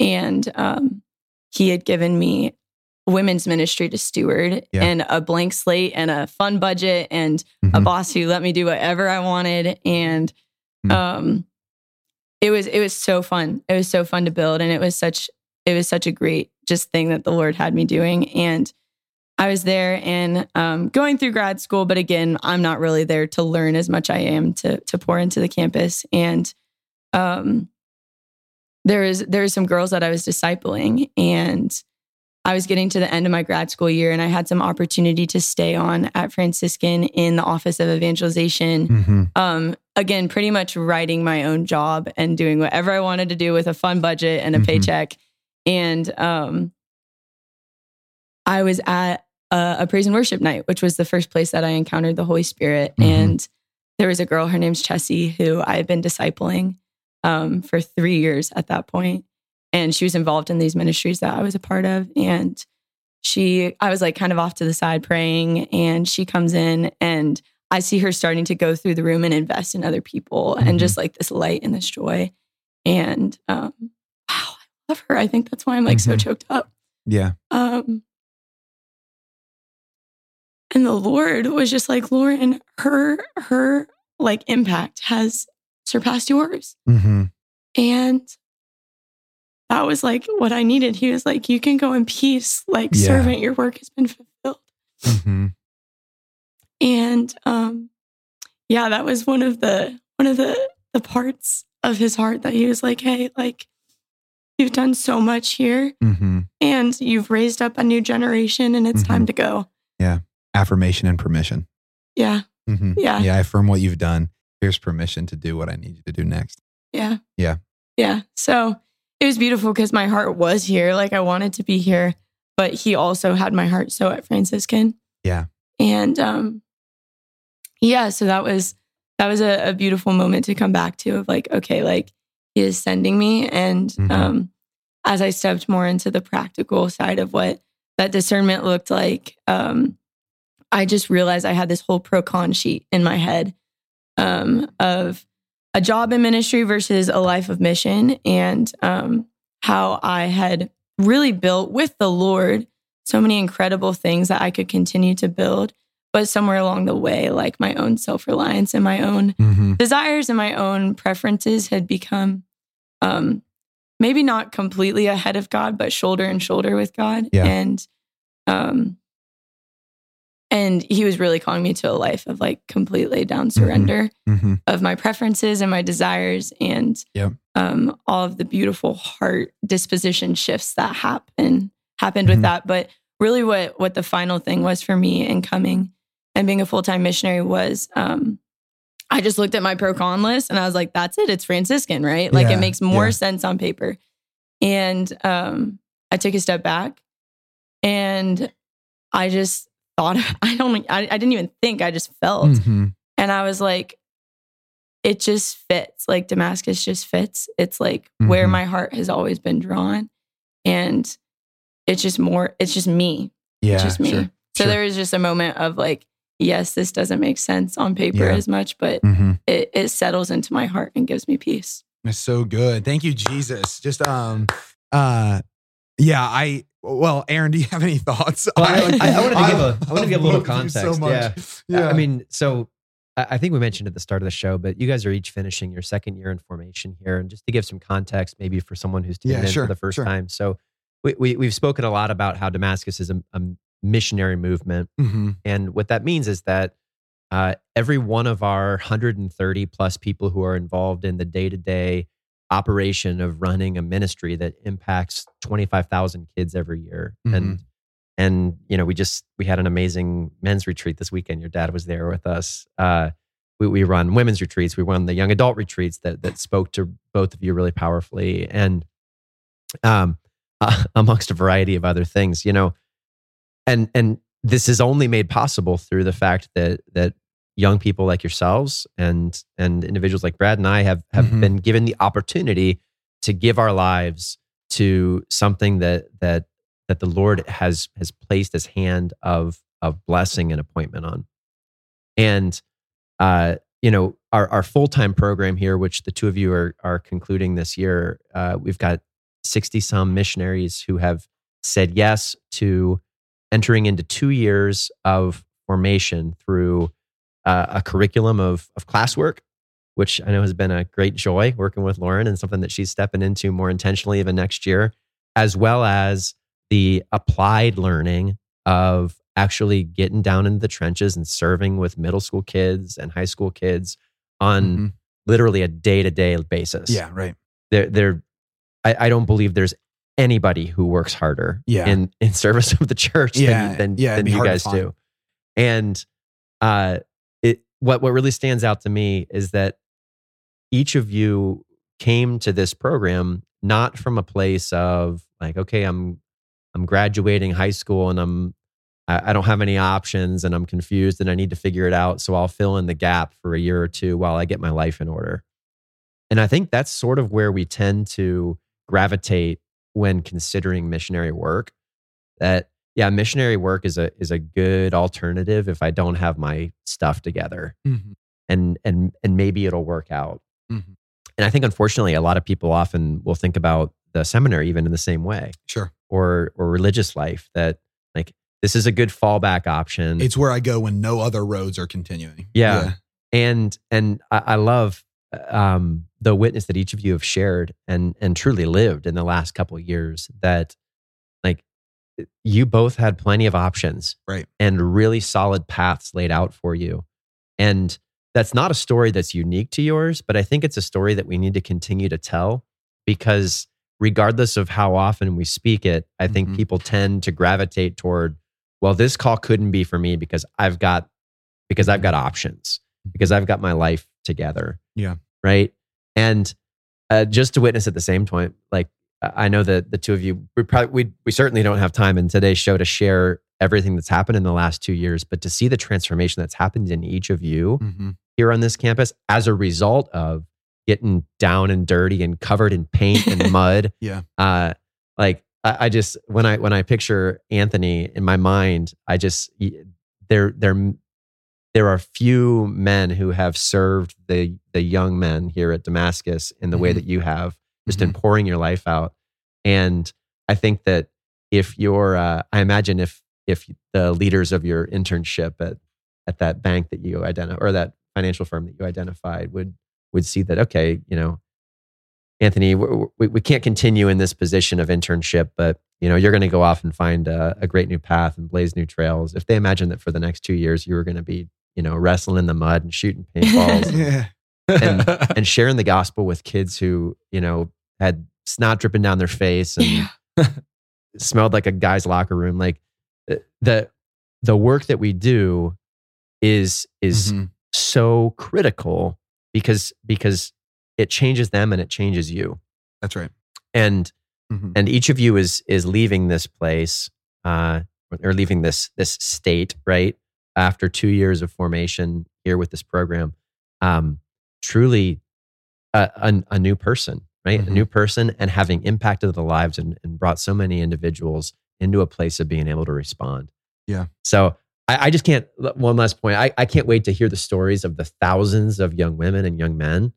And um, he had given me women's ministry to steward Yeah. and a blank slate and a fun budget and a Mhm. boss who let me do whatever I wanted. And Hmm. um it was it was so fun. It was so fun to build and it was such it was such a great just thing that the Lord had me doing. And I was there and um, going through grad school, but again, I'm not really there to learn as much I am to to pour into the campus. And um, there is there was some girls that I was discipling, and I was getting to the end of my grad school year, and I had some opportunity to stay on at Franciscan in the Office of Evangelization Mhm. um, again, pretty much writing my own job and doing whatever I wanted to do with a fun budget and a Mhm. paycheck. And um, I was at a, a praise and worship night, which was the first place that I encountered the Holy Spirit. Mhm. And there was a girl, her name's Chessie, who I had been discipling um, for three years at that point. And she was involved in these ministries that I was a part of. And she, I was like kind of off to the side praying, and she comes in and I see her starting to go through the room and invest in other people Mhm. and just like this light and this joy. And um, wow, I love her. I think that's why I'm like so Mhm. choked up. Yeah. Um, and the Lord was just like, Lauren, her her like impact has surpassed yours. hmm And that was like what I needed. He was like, you can go in peace, like Yeah. servant, your work has been fulfilled. hmm And um, yeah, that was one of the one of the the parts of his heart that he was like, hey, like you've done so much here hmm and you've raised up a new generation and it's Mm-hmm. time to go. Affirmation and permission. Yeah. hmm Yeah. Yeah. I affirm what you've done. Here's permission to do what I need you to do next. Yeah. Yeah. Yeah. So it was beautiful because my heart was here. Like I wanted to be here, but he also had my heart so at Franciscan. Yeah. And um yeah, so that was that was a, a beautiful moment to come back to of like, okay, like he is sending me. And Mhm. um as I stepped more into the practical side of what that discernment looked like, um, I just realized I had this whole pro con sheet in my head um, of a job in ministry versus a life of mission and um, how I had really built with the Lord so many incredible things that I could continue to build. But somewhere along the way, like my own self reliance and my own hmm desires and my own preferences had become um, maybe not completely ahead of God, but shoulder and shoulder with God. Yeah. And um, and he was really calling me to a life of like complete laid down surrender hmm of my preferences and my desires and Yep. um, all of the beautiful heart disposition shifts that happen happened with Mhm. that. But really, what what the final thing was for me in coming and being a full time missionary was um, I just looked at my pro con list and I was like, that's it. It's Franciscan, right? Like Yeah, it makes more yeah. sense on paper. And um, I took a step back and I just thought, I don't, I, I didn't even think, I just felt. hmm And I was like, it just fits. Like Damascus just fits. It's like where Mhm. my heart has always been drawn. And it's just more, it's just me. Yeah. It's just me. Sure. So Sure. there was just a moment of like, yes, this doesn't make sense on paper Yeah. as much, but hmm it, it settles into my heart and gives me peace. It's so good. Thank you, Jesus. Just um uh yeah, I well, Aaron, do you have any thoughts? Well, I- I- I wanted to give a- I wanted to give a little context, Yeah. yeah. I mean, so I think we mentioned at the start of the show, but you guys are each finishing your second year in formation here. And just to give some context, maybe for someone who's tuned Yeah, in sure, for the first sure. time. So we, we, we've spoken a lot about how Damascus is a, a missionary movement. hmm And what that means is that uh, every one of our 130 plus people who are involved in the day to day operation of running a ministry that impacts 25,000 kids every year. And, and, you know, we just, we had an amazing men's retreat this weekend. Your dad was there with us. Uh, we, we run women's retreats. We run the young adult retreats that, that spoke to both of you really powerfully. And, um, uh, amongst a variety of other things, you know, and, and this is only made possible through the fact that that young people like yourselves and and individuals like Brad and I have have Mhm. been given the opportunity to give our lives to something that that that the Lord has has placed his hand of of blessing and appointment on. And uh, you know, our our full time program here, which the two of you are are concluding this year, uh, we've got sixty some missionaries who have said yes to entering into two years of formation through uh, a curriculum of of classwork, which I know has been a great joy working with Lauren and something that she's stepping into more intentionally even next year, as well as the applied learning of actually getting down into the trenches and serving with middle school kids and high school kids on Mhm. literally a day to day basis. Yeah, right. There, there, I, I don't believe there's anybody who works harder Yeah. in, in service of the church Yeah, than, than, yeah, than you guys do. And uh, what, what really stands out to me is that each of you came to this program not from a place of like, okay, I'm, I'm graduating high school and I'm, I I don't have any options and I'm confused and I need to figure it out. So I'll fill in the gap for a year or two while I get my life in order. And I think that's sort of where we tend to gravitate when considering missionary work. That yeah, missionary work is a is a good alternative if I don't have my stuff together. Mhm. And and and maybe it'll work out. Mhm. And I think unfortunately a lot of people often will think about the seminary even in the same way Sure. or or religious life that like this is a good fallback option. It's where I go when no other roads are continuing. Yeah. and and I, I love um, the witness that each of you have shared and and truly lived in the last couple of years. That you both had plenty of options, Right. and really solid paths laid out for you. And that's not a story that's unique to yours, but I think it's a story that we need to continue to tell because regardless of how often we speak it, I think Mhm. people tend to gravitate toward, well, this call couldn't be for me because I've got because I've got options, because I've got my life together. Yeah. Right. And uh, just to witness at the same point, like I know that the two of you, we probably we we certainly don't have time in today's show to share everything that's happened in the last two years, but to see the transformation that's happened in each of you Mhm. here on this campus as a result of getting down and dirty and covered in paint and mud. Yeah. Uh, like I, I just when I when I picture Anthony in my mind, I just there there there are few men who have served the the young men here at Damascus in the way Mhm. that you have, just Mhm. in pouring your life out. And I think that if you're, uh, I imagine if if the leaders of your internship at at that bank that you identify or that financial firm that you identified would would see that okay, you know, Anthony, we, we, we can't continue in this position of internship, but you know, you're going to go off and find a, a great new path and blaze new trails. If they imagine that for the next two years you were going to be, you know, wrestling in the mud and shooting paintballs Yeah. And and sharing the gospel with kids who you know had snot dripping down their face and smelled like a guy's locker room like the- the the work that we do is is Mhm. so critical because because it changes them and it changes you That's right. and Mhm. and each of you is is leaving this place uh or leaving this this state right after two years of formation here with this program um truly a, a, a new person right Mhm. a new person and having impacted the lives and, and brought so many individuals into a place of being able to respond Yeah. so I, I just can't one last point I, I can't wait to hear the stories of the thousands of young women and young men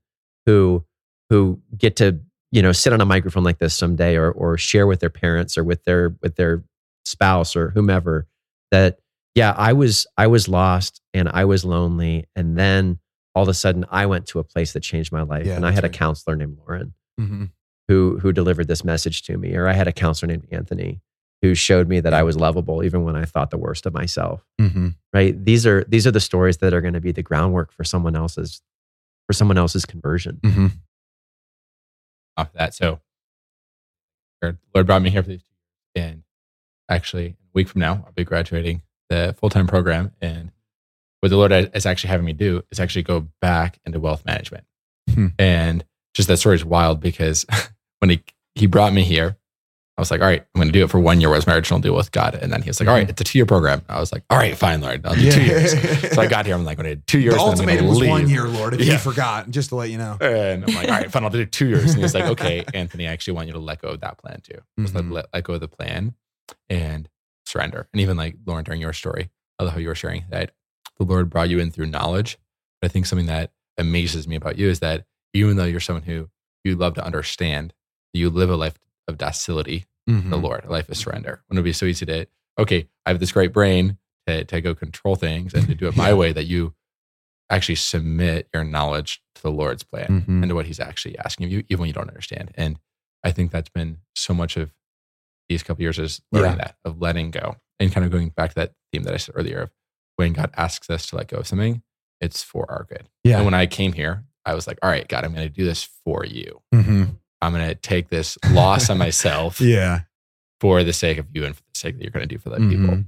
who who get to you know sit on a microphone like this someday or or share with their parents or with their with their spouse or whomever that yeah i was i was lost and i was lonely and then all of a sudden i went to a place that changed my life Yeah, and i that's had a counselor named lauren Mhm. who who delivered this message to me or i had a counselor named anthony who showed me that i was lovable even when i thought the worst of myself Mhm. right these are these are the stories that are going to be the groundwork for someone else's for someone else's conversion Mhm. off that. So, Lord Lord brought me here for these two years, and actually, a week from now, I'll be graduating the full time program. And what the Lord is actually having me do is actually go back into wealth management. Hmm. And just that story is wild because when he he brought me here, I was like, all right, I'm going to do it for one year. Was my original deal with God, and then he was like, all right, it's a two year program. I was like, all right, fine, Lord, I'll do two years. So I got here. I'm like, when to do two years. The ultimatum was leave. one year, Lord. If Yeah. you forgot, just to let you know. And I'm like, all right, fine, I'll do two years. And he was like, okay, Anthony, I actually want you to let go of that plan too. Just Mhm. let, let, let go of the plan and surrender. And even like Lauren, during your story, I love how you were sharing that the Lord brought you in through knowledge. But I think something that amazes me about you is that even though you're someone who you love to understand, you live a life of docility to Mhm. the Lord, a life of surrender. When it would be so easy to, okay, I have this great brain to, to go control things and to do it my Yeah. way, that you actually submit your knowledge to the Lord's plan Mhm. and to what He's actually asking of you, even when you don't understand. And I think that's been so much of these couple years is learning Yeah. that, of letting go and kind of going back to that theme that I said earlier of when God asks us to let go of something, it's for our good. Yeah. And when I came here, I was like, all right, God, I'm going to do this for you. Mhm. I'm going to take this loss on myself Yeah. for the sake of you and for the sake that you're going to do for other people. Mhm.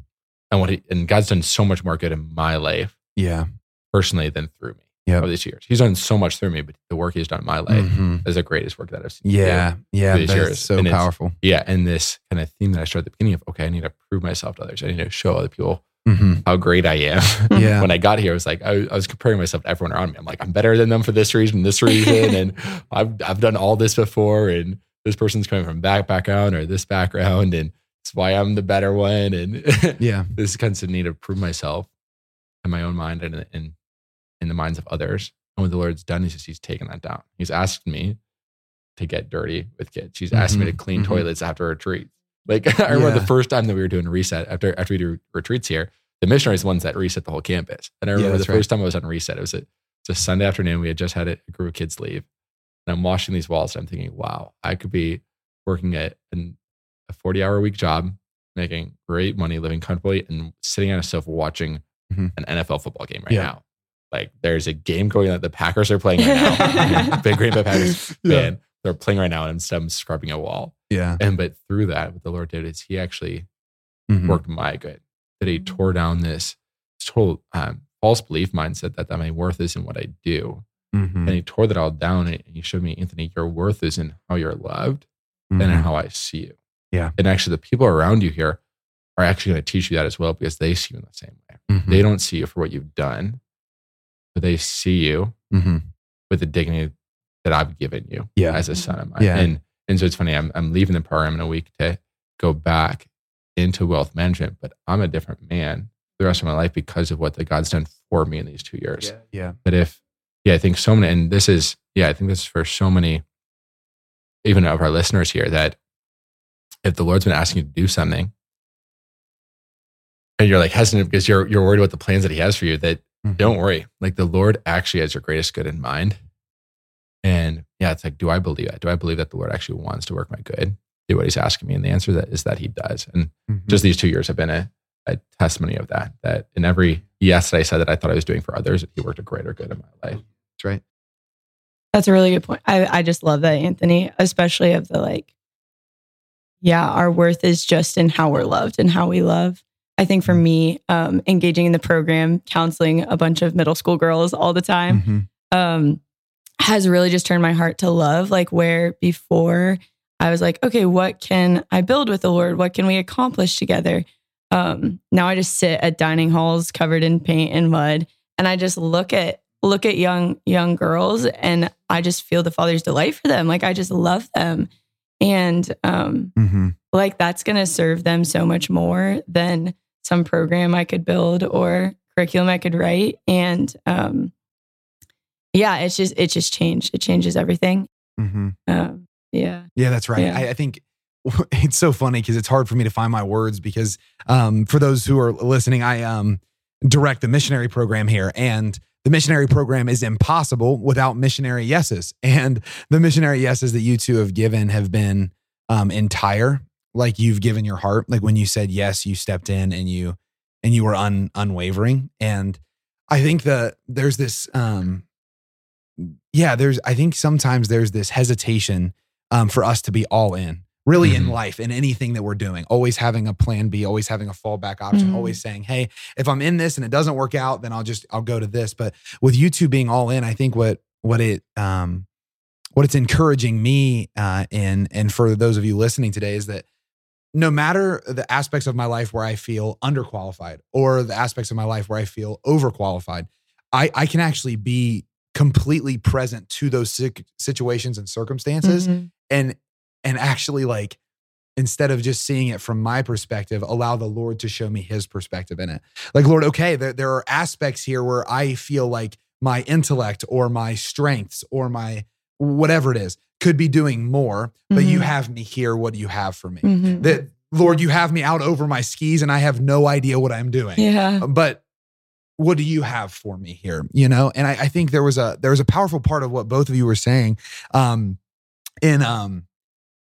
And what he, and God's done so much more good in my life Yeah. personally than through me Yeah. over these years. He's done so much through me, but the work he's done in my life Mhm. is the greatest work that I've seen. Yeah. Yeah. these years. so And powerful. Yeah. And this kind of theme that I started at the beginning of, okay, I need to prove myself to others. I need to show other people Mhm. how great I am. Yeah. when I got here, I was like, I, I was comparing myself to everyone around me. I'm like, I'm better than them for this reason, this reason. and I've, I've done all this before. And this person's coming from that background or this background. And it's why I'm the better one. And Yeah. this constant need to prove myself in my own mind and in, in the minds of others. And what the Lord's done is just he's taken that down. He's asked me to get dirty with kids. He's asked me to Mhm, clean mhm. toilets after retreats. Like I remember Yeah. the first time that we were doing a reset after after we do retreats here, the missionaries ones that reset the whole campus. And I Yeah, remember the right. first time I was on reset, it was a, it's a Sunday afternoon. We had just had a group of kids leave. And I'm washing these walls and I'm thinking, wow, I could be working at an, a 40 hour a week job, making great money, living comfortably, and sitting on a sofa watching Mhm. an NFL football game right Yeah. now. Like there's a game going on that the Packers are playing right now. Big Green Bay Packers Yeah. fan. They're playing right now, and instead I'm scrubbing a wall. Yeah. And but through that, what the Lord did is He actually Mhm. worked my good. That He tore down this total um, false belief mindset that, that my worth is in what I do. Mhm. And He tore that all down, and He showed me, Anthony, your worth is in how you're loved and in Mhm. how I see you. Yeah. And actually, the people around you here are actually going to teach you that as well because they see you in the same way. Mhm. They don't see you for what you've done, but they see you Mhm. with the dignity that I've given you Yeah. as a son of mine. Yeah. And and so it's funny, I'm I'm leaving the program in a week to go back into wealth management, but I'm a different man the rest of my life because of what the God's done for me in these two years. Yeah. But if yeah, I think so many and this is yeah, I think this is for so many even of our listeners here that if the Lord's been asking you to do something and you're like hesitant because you're you're worried about the plans that he has for you, that Mhm. don't worry. Like the Lord actually has your greatest good in mind. And yeah, it's like, do I believe that? Do I believe that the Lord actually wants to work my good? Do what he's asking me? And the answer to that is that he does. And Mhm. just these two years have been a, a testimony of that. That in every yes that I said that I thought I was doing for others, he worked a greater good in my life. That's right. That's a really good point. I, I just love that, Anthony, especially of the like, yeah, our worth is just in how we're loved and how we love. I think for me, um, engaging in the program, counseling a bunch of middle school girls all the time, Mhm. um, has really just turned my heart to love. Like where before I was like, okay, what can I build with the Lord? What can we accomplish together? Um, now I just sit at dining halls covered in paint and mud, and I just look at look at young young girls, and I just feel the Father's delight for them. Like I just love them, and um, Mhm. like that's going to serve them so much more than some program I could build or curriculum I could write. And um, yeah, it's just it just changed. It changes everything. Mhm. Um, yeah. Yeah, that's right. Yeah. I, I think it's so funny because it's hard for me to find my words because um, for those who are listening, I um, direct the missionary program here, and the missionary program is impossible without missionary yeses. And the missionary yeses that you two have given have been um, entire, like you've given your heart. Like when you said yes, you stepped in and you and you were un, unwavering. And I think that there's this, um, yeah, there's. I think sometimes there's this hesitation um, for us to be all in, really in Mhm. life, in anything that we're doing. Always having a plan B, always having a fallback option, Mhm. always saying, "Hey, if I'm in this and it doesn't work out, then I'll just I'll go to this." But with you two being all in, I think what what it um, what it's encouraging me uh, in, and for those of you listening today, is that no matter the aspects of my life where I feel underqualified or the aspects of my life where I feel overqualified, I, I can actually be completely present to those situations and circumstances Mhm. and and actually like instead of just seeing it from my perspective allow the lord to show me his perspective in it like lord okay there, there are aspects here where i feel like my intellect or my strengths or my whatever it is could be doing more but you Mhm. have me here what do you have for me Mhm. that lord you have me out over my skis and i have no idea what i'm doing Yeah. but what do you have for me here you know? And I, I think there was a there was a powerful part of what both of you were saying um in um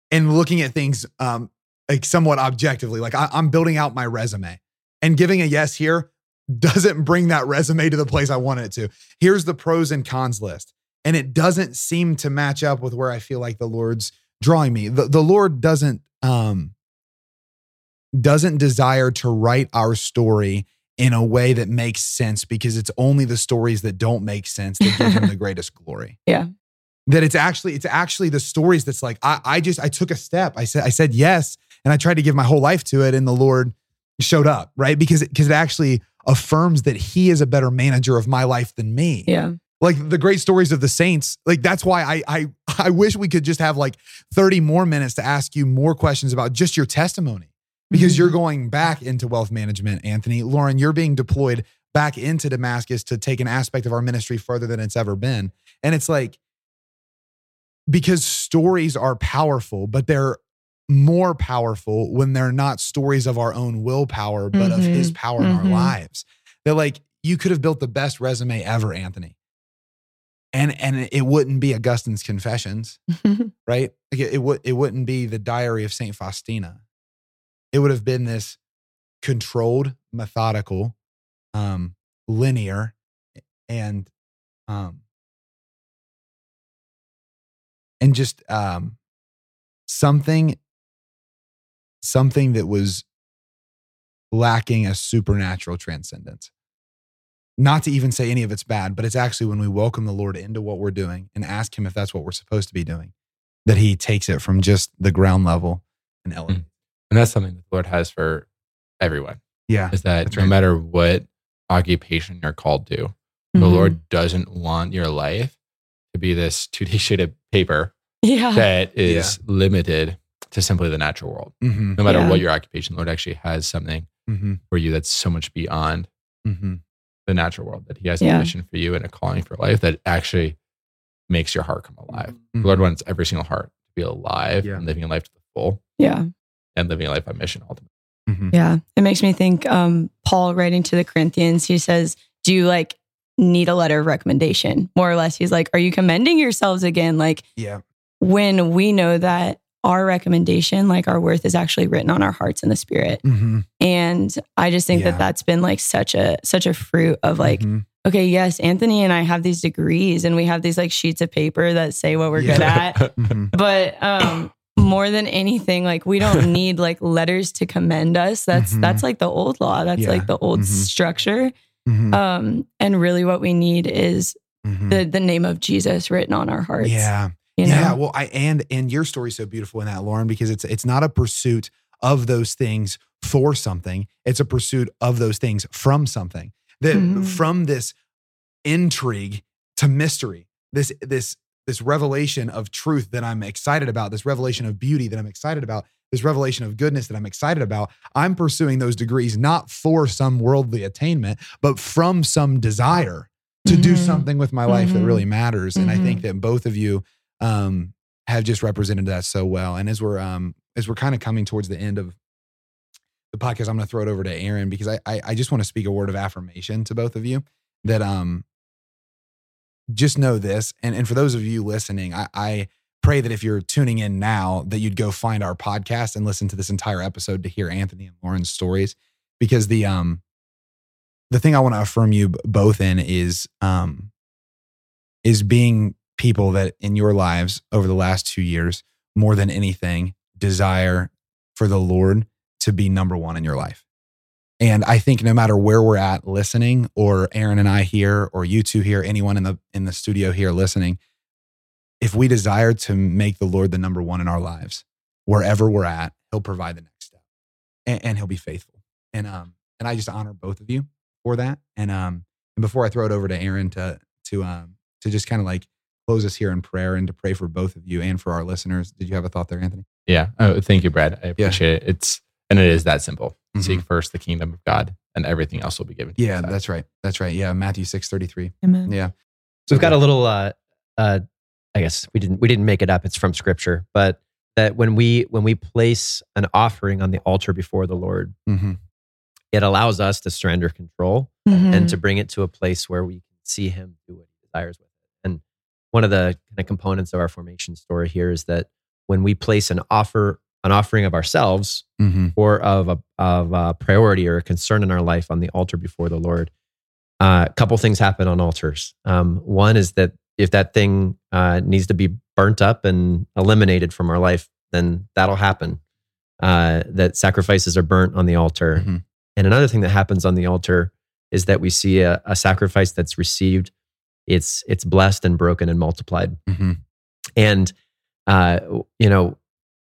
in looking at things um like somewhat objectively like I, i'm building out my resume and giving a yes here doesn't bring that resume to the place i want it to. Here's the pros and cons list and it doesn't seem to match up with where i feel like the lord's drawing me. The, the lord doesn't um doesn't desire to write our story in a way that makes sense because it's only the stories that don't make sense that give him the greatest glory. Yeah. That it's actually it's actually the stories that's like I I just I took a step. I said I said yes and I tried to give my whole life to it and the Lord showed up, right? Because it, because it actually affirms that he is a better manager of my life than me Yeah. like the great stories of the saints like that's why I, I i wish we could just have like 30 more minutes to ask you more questions about just your testimony because you're going back into wealth management anthony lauren you're being deployed back into damascus to take an aspect of our ministry further than it's ever been and it's like because stories are powerful but they're more powerful when they're not stories of our own willpower but of his Mhm. power in our Mhm. lives they're like you could have built the best resume ever anthony and and it wouldn't be Augustine's Confessions, right? Like it, it would it wouldn't be the Diary of Saint Faustina. It would have been this controlled, methodical, um, linear, and um, and just um, something something that was lacking a supernatural transcendence not to even say any of it's bad, but it's actually when we welcome the Lord into what we're doing and ask Him if that's what we're supposed to be doing, that He takes it from just the ground level and elevates. And that's something that the Lord has for everyone Yeah. is that no right. matter what occupation you're called to, Mm-hmm. the Lord doesn't want your life to be this 2D sheet of paper Yeah. that is limited to simply the natural world. Mm-hmm. No matter Yeah. what your occupation, the Lord actually has something Mm-hmm. for you that's so much beyond Mm-hmm. the natural world that He has Yeah. a mission for you and a calling for life that actually makes your heart come alive. Mm-hmm. The Lord wants every single heart to be alive Yeah. and living a life to the full Yeah. And living a life on mission ultimately. Mm-hmm. Yeah. It makes me think um, Paul writing to the Corinthians, he says, Do you like need a letter of recommendation? More or less, he's like, Are you commending yourselves again? Like Yeah. when we know that our recommendation, like our worth is actually written on our hearts in the spirit. Mm-hmm. And I just think Yeah. that that's been like such a such a fruit of like, Mhm. okay, yes, Anthony and I have these degrees and we have these like sheets of paper that say what we're good at. Mhm. But um more than anything, like we don't need like letters to commend us. That's Mhm. that's like the old law. That's Yeah. like the old Mhm. structure. Mhm. Um, and really what we need is Mhm. the the name of Jesus written on our hearts. yeah. You know? Yeah, well, I and and your story's so beautiful in that, Lauren, because it's it's not a pursuit of those things for something. It's a pursuit of those things from something. That Mhm. from this intrigue to mystery, this this this revelation of truth that I'm excited about, this revelation of beauty that I'm excited about, this revelation of goodness that I'm excited about. I'm pursuing those degrees not for some worldly attainment, but from some desire to do Mhm. something with my life that Mhm. really matters. And I think Mhm. that both of you um, have just represented that so well. And as we're um, as we're kind of coming towards the end of the podcast, I'm going to throw it over to Aaron because I, I I just want to speak a word of affirmation to both of you that um just know this, and and for those of you listening, I, I pray that if you're tuning in now, that you'd go find our podcast and listen to this entire episode to hear Anthony and Lauren's stories, because the um the thing I want to affirm you both in is um is being people that in your lives over the last two years, more than anything, desire for the Lord to be number one in your life. And I think no matter where we're at listening, or Aaron and I here, or you two here, anyone in the in the studio here listening, if we desire to make the Lord the number one in our lives, wherever we're at, He'll provide the next step. and, and he'll be faithful. And um and I just honor both of you for that. And um and before I throw it over to Aaron to to um to just kind of like close us here in prayer and to pray for both of you and for our listeners. Did you have a thought there, Anthony? Yeah. Oh, thank you, Brad. I appreciate it. It's and it is that simple. Mhm. Seek first the kingdom of God, and everything else will be given. to Yeah, aside. that's right. That's right. Yeah, Matthew six thirty three. Amen. Yeah. So we've got a little uh uh I guess we didn't we didn't make it up, it's from scripture, but that when we when we place an offering on the altar before the Lord, hmm it allows us to surrender control Mhm. and to bring it to a place where we can see him do what he desires with it. And one of the kind of components of our formation story here is that when we place an offer an offering of ourselves hmm or of a of a priority or a concern in our life on the altar before the Lord, uh, a couple things happen on altars. Um, one is that if that thing uh, needs to be burnt up and eliminated from our life, then that'll happen. Uh, that sacrifices are burnt on the altar. Mhm. And another thing that happens on the altar is that we see a, a sacrifice that's received. It's it's blessed and broken and multiplied. hmm And uh, you know,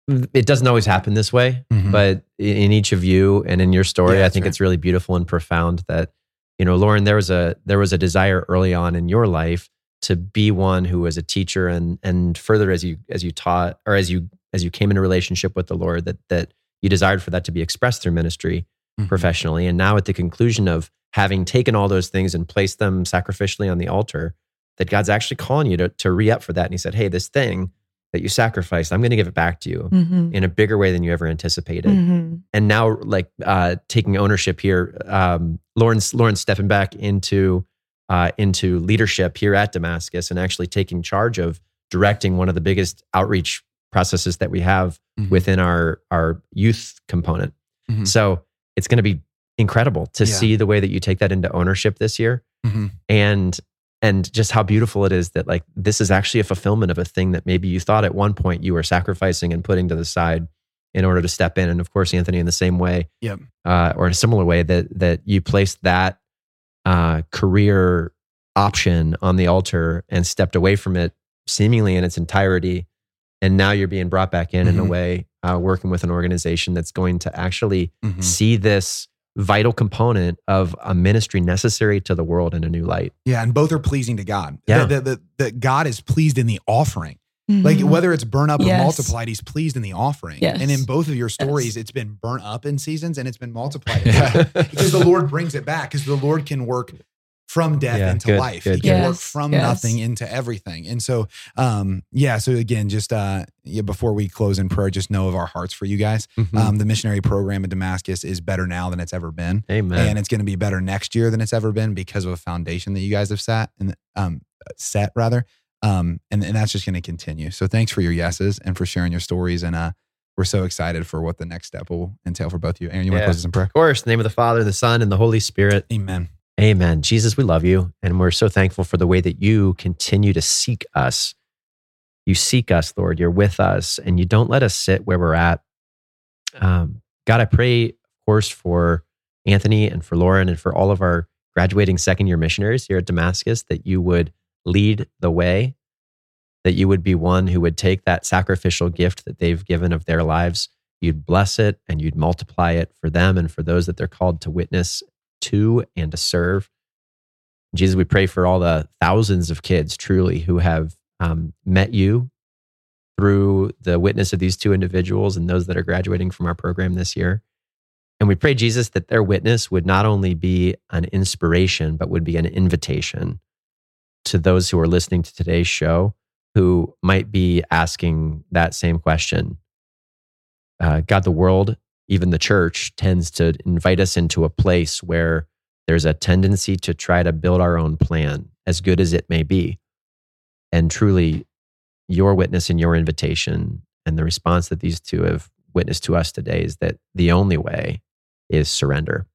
it doesn't always happen this way Mhm. but in each of you and in your story Yeah, i think right. it's really beautiful and profound that you know lauren there was a there was a desire early on in your life to be one who was a teacher and and further as you as you taught or as you as you came into relationship with the lord that that you desired for that to be expressed through ministry Mhm. professionally and now at the conclusion of having taken all those things and placed them sacrificially on the altar that god's actually calling you to, to re-up for that and he said hey this thing that you sacrificed i'm going to give it back to you Mhm. in a bigger way than you ever anticipated Mhm. and now like uh, taking ownership here. Um, Lauren's Lauren's stepping back into uh, into leadership here at Damascus and actually taking charge of directing one of the biggest outreach processes that we have Mhm. within our our youth component. Mhm. So it's going to be incredible to Yeah. see the way that you take that into ownership this year Mhm. and and just how beautiful it is that like this is actually a fulfillment of a thing that maybe you thought at one point you were sacrificing and putting to the side in order to step in and of course anthony in the same way Yep. uh, or in a similar way that that you placed that uh, career option on the altar and stepped away from it seemingly in its entirety and now you're being brought back in in a Mhm. way uh, working with an organization that's going to actually Mhm. see this vital component of a ministry necessary to the world in a new light Yeah, and both are pleasing to God. Yeah. That the, the, God is pleased in the offering. Like Mhm. whether it's burn up or multiplied, he's pleased in the offering. Yes. And in both of your stories, Yes. it's been burnt up in seasons and it's been multiplied. Yeah. because the Lord brings it back, because the Lord can work from death Yeah, into good, life. good, he can good. work from yes. nothing into everything. And so um yeah, so again, just uh yeah, before we close in prayer, just know of our hearts for you guys. Mhm. Um the missionary program in Damascus is better now than it's ever been amen and it's going to be better next year than it's ever been because of a foundation that you guys have set and um, set rather. Um, and, and that's just going to continue. So thanks for your yeses and for sharing your stories. And uh, we're so excited for what the next step will entail for both of you. Aaron, you want to close us in prayer? Of course, in the name of the Father, the Son, and the Holy Spirit. Amen. Amen. Jesus, we love you. And we're so thankful for the way that you continue to seek us. You seek us, Lord. You're with us, and you don't let us sit where we're at. Um, God, I pray, of course, for Anthony and for Lauren and for all of our graduating second year missionaries here at Damascus that you would lead the way, that you would be one who would take that sacrificial gift that they've given of their lives, you'd bless it and you'd multiply it for them and for those that they're called to witness to and to serve. Jesus, we pray for all the thousands of kids truly who have um, met you through the witness of these two individuals and those that are graduating from our program this year. And we pray, Jesus, that their witness would not only be an inspiration, but would be an invitation to those who are listening to today's show who might be asking that same question. Uh, God, the world, even the church, tends to invite us into a place where there's a tendency to try to build our own plan, as good as it may be. And truly, your witness and your invitation and the response that these two have witnessed to us today is that the only way is surrender.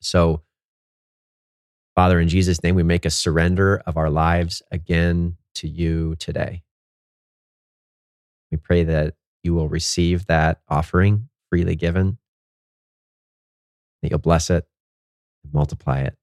So, Father, in Jesus' name, we make a surrender of our lives again to you today. We pray that you will receive that offering freely given, that you'll bless it, multiply it.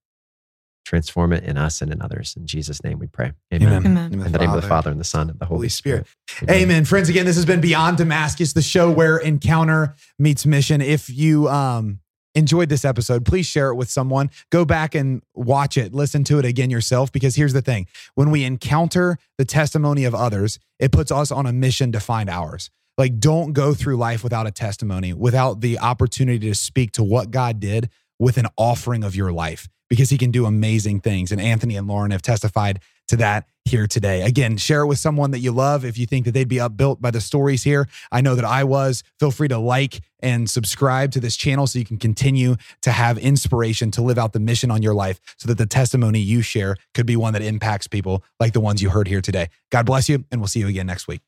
transform it in us and in others. In Jesus' name we pray. Amen. Amen. Amen. In In the name of the Father and the Son and the Holy, Holy Spirit. Amen. Amen. Friends, again, this has been Beyond Damascus, the show where encounter meets mission. If you um enjoyed this episode, please share it with someone. Go back and watch it, listen to it again yourself, because here's the thing when we encounter the testimony of others, it puts us on a mission to find ours. Like, don't go through life without a testimony, without the opportunity to speak to what God did with an offering of your life, because He can do amazing things. And Anthony and Lauren have testified to that here today. Again, share it with someone that you love if you think that they'd be upbuilt by the stories here. I know that I was. Feel free to like and subscribe to this channel so you can continue to have inspiration to live out the mission on your life so that the testimony you share could be one that impacts people like the ones you heard here today. God bless you, and we'll see you again next week.